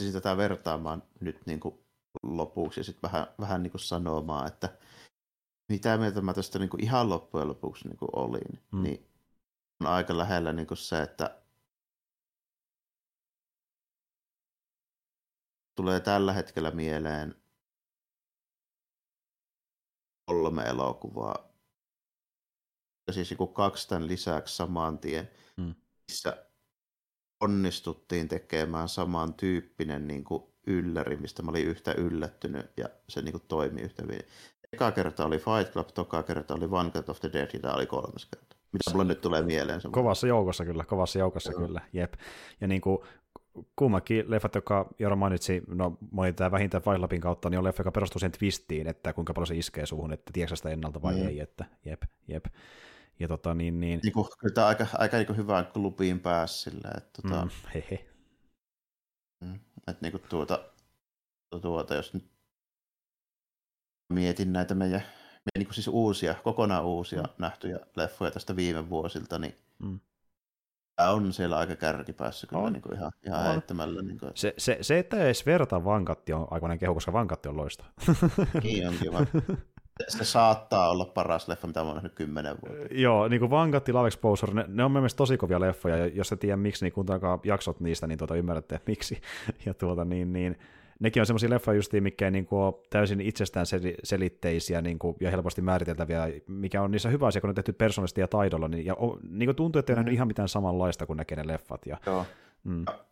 sitä vertaamaan nyt niin kuin lopuksi ja sitten vähän, vähän niin kuin sanomaan, että mitä mieltä mä tästä niin kuin ihan loppujen lopuksi niin kuin olin, mm. niin on aika lähellä niin kuin se, että tulee tällä hetkellä mieleen kolme elokuvaa. Ja siis joku kaksi tämän lisäksi saman tien, mm. missä onnistuttiin tekemään samantyyppinen niin kuin ylläri, mistä mä olin yhtä yllättynyt ja se niin kuin toimi yhtä hyvin. Eka kerta oli Fight Club, toka kerta oli One Cut of the Dead ja tämä oli kolmas kerta. Mitä mulle nyt tulee mieleen? Se kovassa joukossa kyllä, kovassa joukossa Joo. kyllä, jep. Ja niin kuin kummakin leffat, joka Jaro mainitsi, no moni tämä vähintään Fight Clubin kautta, niin on leffa, joka perustuu sen twistiin, että kuinka paljon se iskee suhun, että tiedätkö sitä ennalta vai mm. ei, että jep, jep. Ja tota, niin, niin... niin kuin, kyllä tämä aika, aika niin hyvään klubiin pääsi sillä, että tota, mm, hehe. Mm, että niin kuin tuota, tuota, jos nyt mietin näitä meidän, meidän niin kuin siis uusia, kokonaan uusia mm. nähtyjä leffoja tästä viime vuosilta, niin mm. tämä on siellä aika kärkipäässä kyllä niin kuin ihan, ihan heittämällä. Niin kuin. Se, se, se, että edes verta Vankatti on aikainen kehu, koska Vankatti on loistava. niin onkin vaan. Se saattaa olla paras leffa, mitä mä oon nähnyt kymmenen vuotta. Joo, niin kuin Vankatti, Love Exposure, ne, ne on mielestäni tosi kovia leffoja, ja jos et tiedä miksi, niin kuuntelkaa jaksot niistä, niin tuota, ymmärrätte, että miksi. Ja tuota, niin, niin, nekin on semmoisia leffoja justiin, mikä ei niin kuin ole täysin itsestään selitteisiä niin kuin, ja helposti määriteltäviä, mikä on niissä hyvä asia, kun on tehty persoonallisesti ja taidolla, niin, ja niin kuin tuntuu, että ei mm. nähnyt ihan mitään samanlaista kuin näkee ne leffat. Ja, Joo. Mm. Ja,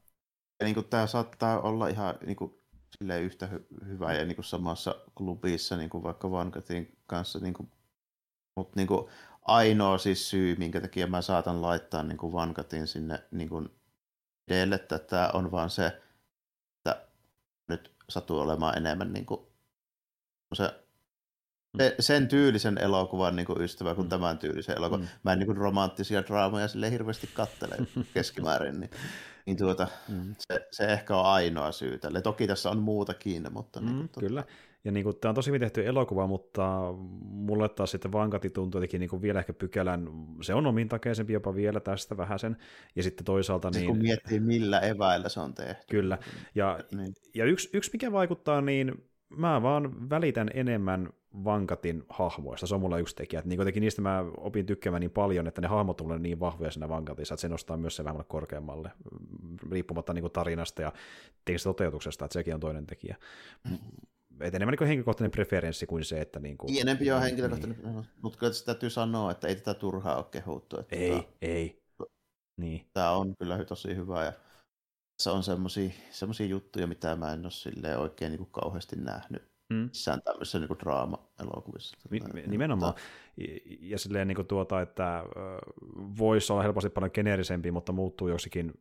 ja niin kuin tämä saattaa olla ihan niin kuin, silleen yhtä hy- hyvä ja niin kuin samassa klubissa niin kuin vaikka Vankatin kanssa, niin kuin, mutta niin kuin, ainoa siis syy, minkä takia mä saatan laittaa niin kuin Vankatin sinne niin kuin edelle tätä on vaan se, nyt sattuu olemaan enemmän niin kuin se, mm. se, sen tyylisen elokuvan niin kuin ystävä kuin mm. tämän tyylisen elokuvan. Mm. Mä en niin kuin romanttisia draamoja sille hirveästi kattele keskimäärin, niin, niin tuota, mm. se, se, ehkä on ainoa syy tälle. Toki tässä on muutakin, mutta... Mm, niin kuin, tuota. Kyllä, ja niin kuin, tämä on tosi hyvin tehty elokuva, mutta mulle taas sitten Vankati tuntuu jotenkin niin kuin vielä ehkä pykälän, se on omintakeisempi jopa vielä tästä vähän sen, ja sitten toisaalta se, niin... kun miettii millä eväillä se on tehty. Kyllä, ja, niin. ja yksi, yksi mikä vaikuttaa, niin mä vaan välitän enemmän Vankatin hahmoista, se on mulla yksi tekijä, että niin kuitenkin niistä mä opin tykkäämään niin paljon, että ne hahmot on niin vahvoja siinä Vankatissa, että se nostaa myös sen vähän korkeammalle, riippumatta niin kuin tarinasta ja toteutuksesta, että sekin on toinen tekijä. Mm et enemmän niin henkilökohtainen preferenssi kuin se, että... Niin kuin, niin, enempi on henkilökohtainen, niin. mutta kyllä sitä täytyy sanoa, että ei tätä turhaa ole kehuttu. Että ei, tämä, ei. Niin. Tämä on kyllä tosi hyvä ja se on semmoisia juttuja, mitä mä en ole oikein niin kuin kauheasti nähnyt mm. missään tämmöisessä niin draama-elokuvissa. Nimenomaan. Ja silleen niin kuin tuota, että voisi olla helposti paljon geneerisempi, mutta muuttuu joksikin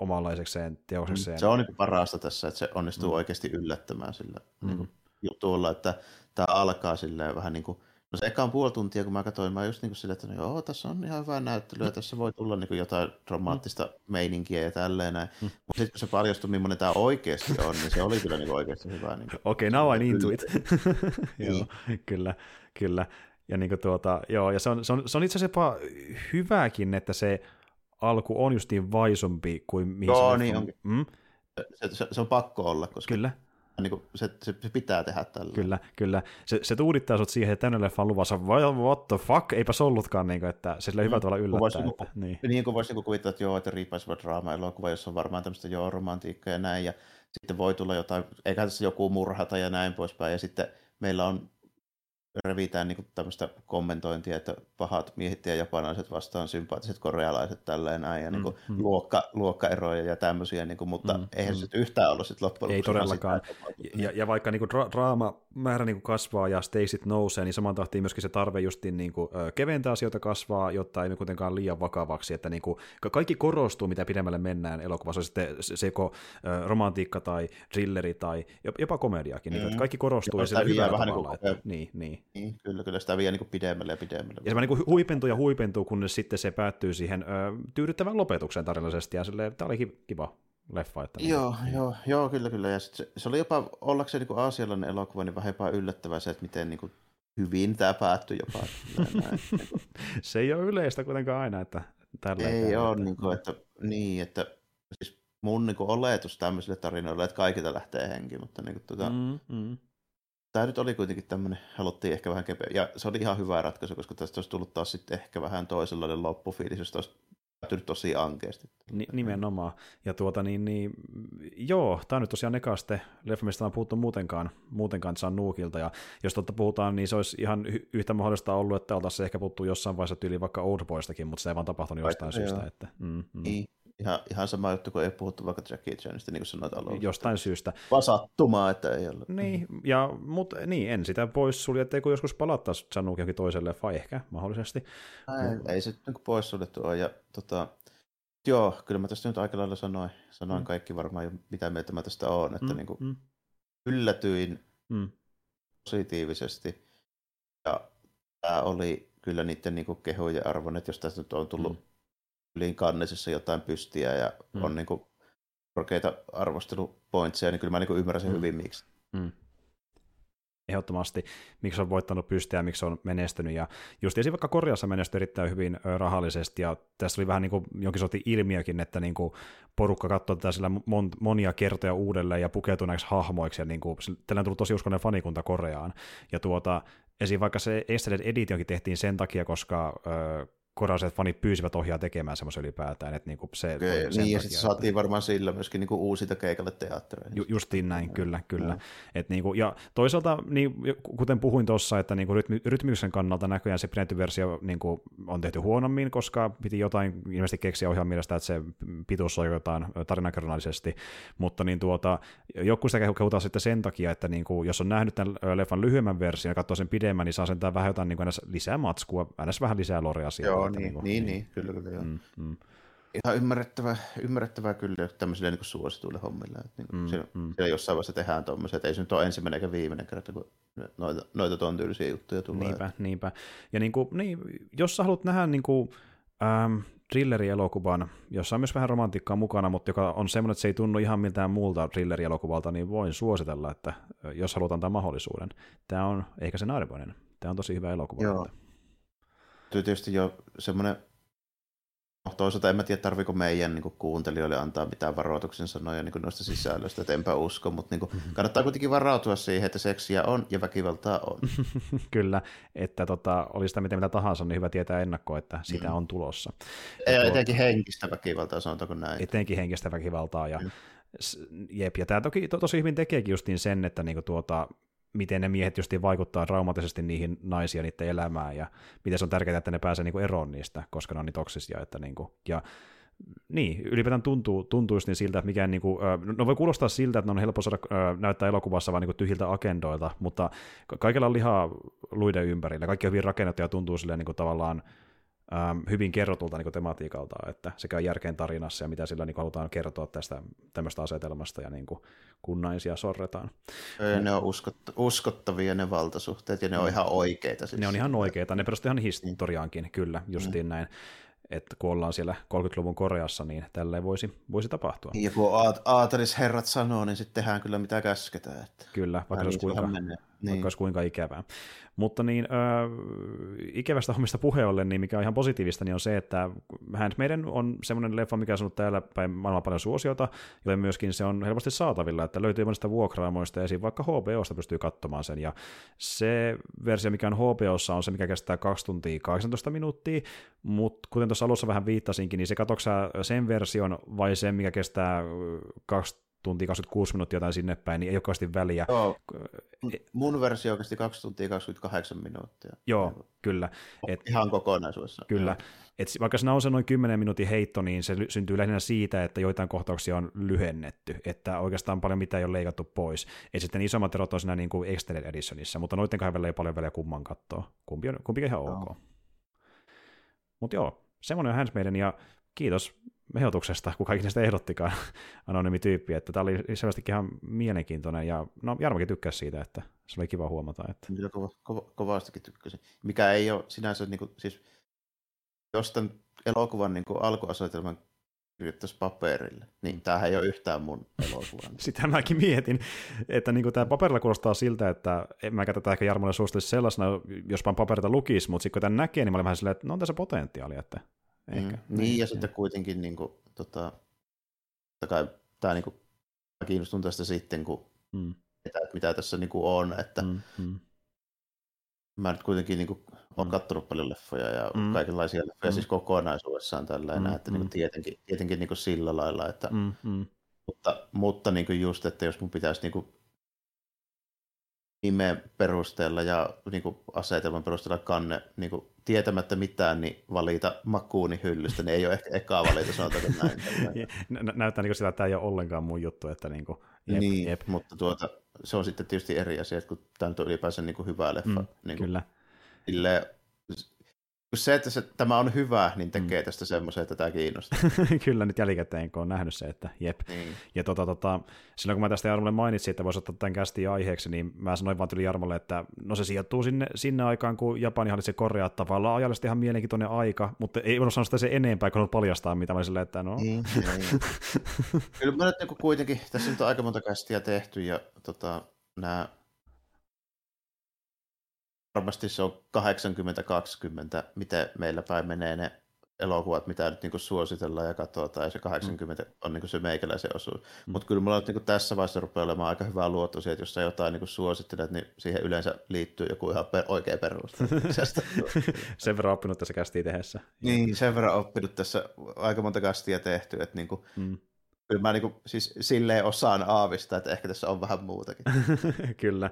omanlaisekseen teoksekseen. Se on niin parasta tässä, että se onnistuu mm. oikeasti yllättämään sillä mm. niin jutulla, että tämä alkaa silleen vähän niin kuin, no se ekaan puoli tuntia, kun mä katsoin, mä just niin kuin silleen, että no joo, tässä on ihan hyvä näyttely, ja tässä voi tulla niin kuin jotain dramaattista mm. meininkiä ja tälleen näin. Mm. Mutta sitten kun se paljastui, millainen tämä oikeasti on, niin se oli kyllä niin oikeasti hyvä. Niin Okei, okay, now I into it. joo, niin. kyllä, kyllä. Ja niin kuin tuota, joo, ja se on, se on, se on itse asiassa hyväkin, että se alku on justiin vaisompi kuin mihin Joo, se niin onkin. Mm? Se, se, se, on pakko olla, koska Kyllä. Niin kuin se, se, se, pitää tehdä tällä. Kyllä, kyllä. Se, se tuudittaa sut siihen, että tänne leffa on luvassa, what the fuck, eipä se ollutkaan, niin kuin, että se sille hyvä mm, tuolla yllättää. Vois, että, niinku, niin. niin kuin voisi niin kuvitella, että joo, että riippaisiva draama-elokuva, jossa on varmaan tämmöistä joo, romantiikkaa ja näin, ja sitten voi tulla jotain, eikä tässä joku murhata ja näin poispäin, ja sitten meillä on revitään niin tämmöistä kommentointia, että pahat miehet ja japanilaiset vastaan sympaattiset korealaiset tälleen näin, ja niin kuin mm, mm. Luokka, luokkaeroja ja tämmöisiä, niin kuin, mutta mm, eihän mm. se yhtään ollut sitten loppujen Ei todellakaan. Ja, ja, vaikka niin kuin dra- draama määrä niin kuin kasvaa ja steisit nousee, niin saman tahtiin myöskin se tarve justiin niin kuin, keventää asioita kasvaa, jotta ei kuitenkaan liian vakavaksi, että niin kuin, kaikki korostuu, mitä pidemmälle mennään elokuvassa, on sitten seko romantiikka tai thrilleri tai jopa komediakin, mm. niin, että kaikki korostuu ja, ja hyvällä vähän tavalla. Niin, kuin, että, niin, niin. Niin, kyllä, kyllä sitä vie niin pidemmälle ja pidemmälle. Ja se niin kuin huipentuu ja huipentuu, kunnes sitten se päättyy siihen ö, tyydyttävän lopetukseen tarinallisesti, ja silleen, tämä oli kiva leffa. Että joo, niin. joo, joo, kyllä, kyllä. Ja se, se, oli jopa, ollakseen niin aasialainen elokuva, niin vähän jopa yllättävää se, että miten niin kuin, hyvin tämä päättyi jopa. se ei ole yleistä kuitenkaan aina, että tällä Ei ole, niin, kuin, että, niin, että siis mun niin kuin, oletus tämmöisille tarinoille, että kaikilta lähtee henki, mutta niin kuin, tuota, mm, mm tämä nyt oli kuitenkin tämmöinen, haluttiin ehkä vähän kepeä, ja se oli ihan hyvä ratkaisu, koska tästä olisi tullut taas sitten ehkä vähän toisenlainen loppufiilis, jos olisi päättynyt tosi ankeasti. Ni- nimenomaan. Ja tuota niin, niin joo, tämä on nyt tosiaan eka sitten leffa, mistä on puhuttu muutenkaan, muutenkaan San Nuukilta, ja jos totta puhutaan, niin se olisi ihan y- yhtä mahdollista ollut, että oltaisiin ehkä puhuttu jossain vaiheessa tyyli vaikka Oldboystakin, mutta se ei vaan tapahtunut jostain Vaikka, syystä. Että, mm, mm. Niin, ihan, ihan sama juttu, kun ei puhuttu vaikka Jackie Chanista, niin kuin sanoit alussa. Jostain syystä. Vasattumaa, että ei ole. Niin, ja, mutta niin, en sitä pois sulje, että kun joskus palattaisiin Chanuk johonkin toiselle leffa, ehkä mahdollisesti. Ei, ei se niin pois suljettu ole. Ja, tota, joo, kyllä mä tästä nyt aika lailla sanoin, sanoin mm. kaikki varmaan, mitä mieltä mä tästä olen, että mm, niin kuin, mm. yllätyin mm. positiivisesti. Ja tämä oli kyllä niiden niin kehojen arvon, että jos tästä nyt on tullut mm yliin kannesissa jotain pystiä ja mm. on niin kuin korkeita arvostelupointseja, niin kyllä mä niin ymmärrän sen mm. hyvin miksi. Mm. Ehdottomasti, miksi on voittanut pystiä ja miksi on menestynyt. Ja just esim. vaikka Korjassa menestyi erittäin hyvin rahallisesti, ja tässä oli vähän niin kuin jonkin sortin ilmiökin, että niin kuin porukka katsoi tätä sillä mon, monia kertoja uudelleen ja pukeutui näiksi hahmoiksi, ja niin kuin, tällä on tullut tosi uskonen fanikunta Koreaan. Ja tuota, esim. vaikka se Extended Editionkin tehtiin sen takia, koska ö, korealaiset fanit pyysivät ohjaa tekemään semmoisen ylipäätään. Että niinku se okay, niin, takia, ja sitten saatiin varmaan sillä myöskin niinku uusita keikalle teattereihin. Ju, justiin näin, ja, kyllä, kyllä. Ja. Et niinku, ja toisaalta, niin, kuten puhuin tuossa, että niinku rytmi, rytmiksen kannalta näköjään se pidetty versio niinku, on tehty huonommin, koska piti jotain ilmeisesti keksiä ohjaa mielestä, että se pituus on jotain tarinakernallisesti, mutta niin tuota, joku sitä kehutaan sitten sen takia, että niinku, jos on nähnyt tämän leffan lyhyemmän version ja katsoo sen pidemmän, niin saa sen vähän jotain niinku, lisää matskua, aina vähän lisää lorea Joo, Joo, niin, niin, niin, niin, kyllä, kyllä. Mm, mm. Ihan ymmärrettävää, ymmärrettävää kyllä tämmöisille niin suosituille hommille. Että niin mm, siellä, mm. siellä jossain vaiheessa tehdään tuommoisia, että ei se nyt ole ensimmäinen eikä viimeinen kerta, kun noita, noita tuon tyylisiä juttuja tulee. Niinpä, niinpä. Ja niin kuin, niin, jos sä haluat nähdä niin kuin, ähm, thriller-elokuvan, jossa on myös vähän romantiikkaa mukana, mutta joka on semmoinen, että se ei tunnu ihan miltään muulta thriller-elokuvalta, niin voin suositella, että jos haluat antaa mahdollisuuden. Tämä on ehkä sen arvoinen. Tämä on tosi hyvä elokuva. Joo. Että tietysti jo semmoinen, no toisaalta en mä tiedä tarviko meidän niin kuin, kuuntelijoille antaa mitään varoituksen sanoja niin kuin noista sisällöistä, että enpä usko, mutta niin kuin, mm-hmm. kannattaa kuitenkin varautua siihen, että seksiä on ja väkivaltaa on. Kyllä, että tota, oli sitä miten mitä tahansa, niin hyvä tietää ennakkoon, että sitä mm. on tulossa. Ja, ja etenkin henkistä väkivaltaa, sanotaanko näin. Etenkin henkistä väkivaltaa, ja mm. Jep, ja tämä toki to, tosi hyvin tekeekin justiin sen, että niinku tuota, miten ne miehet justiin vaikuttaa traumatisesti niihin naisia niiden elämään ja miten se on tärkeää, että ne pääsee niinku eroon niistä, koska ne on niin toksisia. Että niinku, ja niin, ylipäätään tuntuu, tuntuu just niin siltä, että mikään, niinku, no voi kuulostaa siltä, että ne on helppo saada näyttää elokuvassa vain niinku tyhjiltä agendoilta, mutta kaikilla on lihaa luiden ympärillä, kaikki on hyvin rakennettu ja tuntuu silleen niinku tavallaan ähm, hyvin kerrotulta niin tematiikalta, että sekä järkeen tarinassa ja mitä sillä niin halutaan kertoa tästä tämmöistä asetelmasta ja niin kuin, kun naisia sorretaan. Ne on uskott- uskottavia ne valtasuhteet ja ne on mm. ihan oikeita. Siis. Ne on ihan oikeita, ne perustuvat ihan historiaankin, kyllä, justiin mm. näin että kun ollaan siellä 30-luvun Koreassa, niin tälleen voisi, voisi tapahtua. Ja kun aatelisherrat sanoo, niin sitten tehdään kyllä mitä käsketään. Että kyllä, vaikka olisi kuinka, niin. vaikka kuinka ikävää. Mutta niin, äh, ikävästä hommista puhe ollen, niin mikä on ihan positiivista, niin on se, että Handmaiden on semmoinen leffa, mikä on saanut täällä päin maailman paljon suosiota, joten myöskin se on helposti saatavilla, että löytyy monista vuokraamoista, esim. vaikka HBOsta pystyy katsomaan sen, ja se versio, mikä on HBOssa, on se, mikä kestää 2 tuntia 18 minuuttia, mutta kuten tuossa alussa vähän viittasinkin, niin se katsoksaa sen version vai sen, mikä kestää 2 tuntia 26 minuuttia jotain sinne päin, niin ei ole kovasti väliä. Joo, mun versio kesti 2 tuntia 28 minuuttia. Joo, kyllä. Et, Ihan kokonaisuudessaan. Kyllä. Et vaikka se on se noin 10 minuutin heitto, niin se syntyy lähinnä siitä, että joitain kohtauksia on lyhennetty, että oikeastaan paljon mitä ei ole leikattu pois. Et sitten isommat erot on siinä niin kuin Extended Editionissa, mutta noiden kahden välillä ei paljon väliä kumman katsoa. Kumpi on, kumpi on ihan ok. No. Mutta joo, semmoinen on Handsmaiden, ja kiitos ehdotuksesta, kun kaikki näistä ehdottikaan anonyymi tyyppi, että tämä oli selvästikin ihan mielenkiintoinen, ja no Jarmokin tykkäsi siitä, että se oli kiva huomata. Että... Kyllä kova, kova, kovastikin tykkäsin. Mikä ei ole sinänsä, niin kuin, siis jos tämän elokuvan niin kuin alkuasetelman kirjoittaisi paperille, niin tämähän ei ole yhtään mun elokuva. Sitä mäkin mietin, että niin tämä paperilla kuulostaa siltä, että en mä tätä ehkä Jarmolle suosittelisi sellaisena, jos vaan paperita lukisi, mutta sitten kun tämän näkee, niin mä olin vähän silleen, että no on tässä potentiaalia, että Ehkä. Mm, niin, ja sitten kuitenkin niin kuin, tota, kai, tämä niin kuin, kiinnostun tästä sitten, kun mm. että, mitä tässä niin kuin on, että mm, mm. mä nyt kuitenkin niin kuin, olen mm. katsonut paljon leffoja ja mm. kaikenlaisia leffoja, mm. siis kokonaisuudessaan tällä mm, että niin kuin, mm. tietenkin, tietenkin niin kuin sillä lailla, että mm, mm. mutta, mutta niin kuin just, että jos mun pitäisi niin kuin, nimen perusteella ja niin kuin asetelman perusteella kanne niin kuin tietämättä mitään, niin valita makuuni hyllystä, niin ei ole ehkä ekaa valita, sanotaanko näin. Näyttää niin kuin sitä, että tämä ei ole ollenkaan mun juttu, että niin kuin, jep, niin, jep. mutta tuota, se on sitten tietysti eri asia, että kun tämä on ylipäänsä niin kuin hyvä leffa. Mm, niin kuin, kyllä. Silleen, se, että se, tämä on hyvä, niin tekee mm. tästä semmoisen, että tämä kiinnostaa. Kyllä nyt jälkikäteen, kun on nähnyt se, että jep. Niin. Ja tota, tota, silloin kun mä tästä Jarmolle mainitsin, että voisi ottaa tämän kästin aiheeksi, niin mä sanoin vaan tuli Jarmolle, että no se sijoittuu sinne, sinne aikaan, kun Japani hallitsi Korea tavallaan ajallisesti ihan mielenkiintoinen aika, mutta ei voinut sanoa sitä se enempää, kun paljastaa, mitä mä silleen, että no. Niin, niin. Kyllä mä nyt niin kuitenkin, tässä nyt on aika monta kästiä tehty ja tota, nämä varmasti se on 80-20, miten meillä päin menee ne elokuvat, mitä nyt niin suositellaan ja katsotaan, ja se 80 mm. on niin se meikäläisen osuus. Mm. Mutta kyllä mulla niin tässä vaiheessa rupeaa olemaan aika hyvää luotto siihen, että jos sä jotain niin suosittelet, niin siihen yleensä liittyy joku ihan per, oikea peruste. sen verran oppinut tässä kästiä tehdessä. Niin, sen verran oppinut tässä aika monta kästiä tehty, että niin kuin, mm. kyllä mä niin kuin, siis silleen osaan aavista, että ehkä tässä on vähän muutakin. kyllä.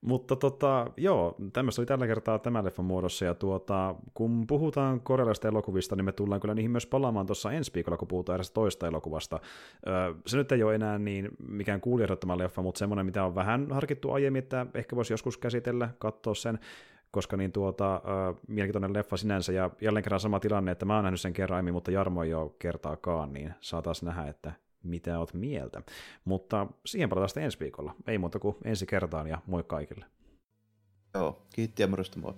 Mutta tota, joo, tämmöistä oli tällä kertaa tämän leffan muodossa, ja tuota, kun puhutaan korealaisista elokuvista, niin me tullaan kyllä niihin myös palaamaan tuossa ensi viikolla, kun puhutaan erästä toista elokuvasta. Öö, se nyt ei ole enää niin mikään kuulijoittama leffa, mutta semmoinen, mitä on vähän harkittu aiemmin, että ehkä voisi joskus käsitellä, katsoa sen, koska niin tuota, äh, mielenkiintoinen leffa sinänsä, ja jälleen kerran sama tilanne, että mä oon nähnyt sen kerran aiemmin, mutta Jarmo ei ole kertaakaan, niin saataisiin nähdä, että mitä oot mieltä. Mutta siihen palataan sitten ensi viikolla. Ei muuta kuin ensi kertaan ja moi kaikille. Joo, kiitti ja moi.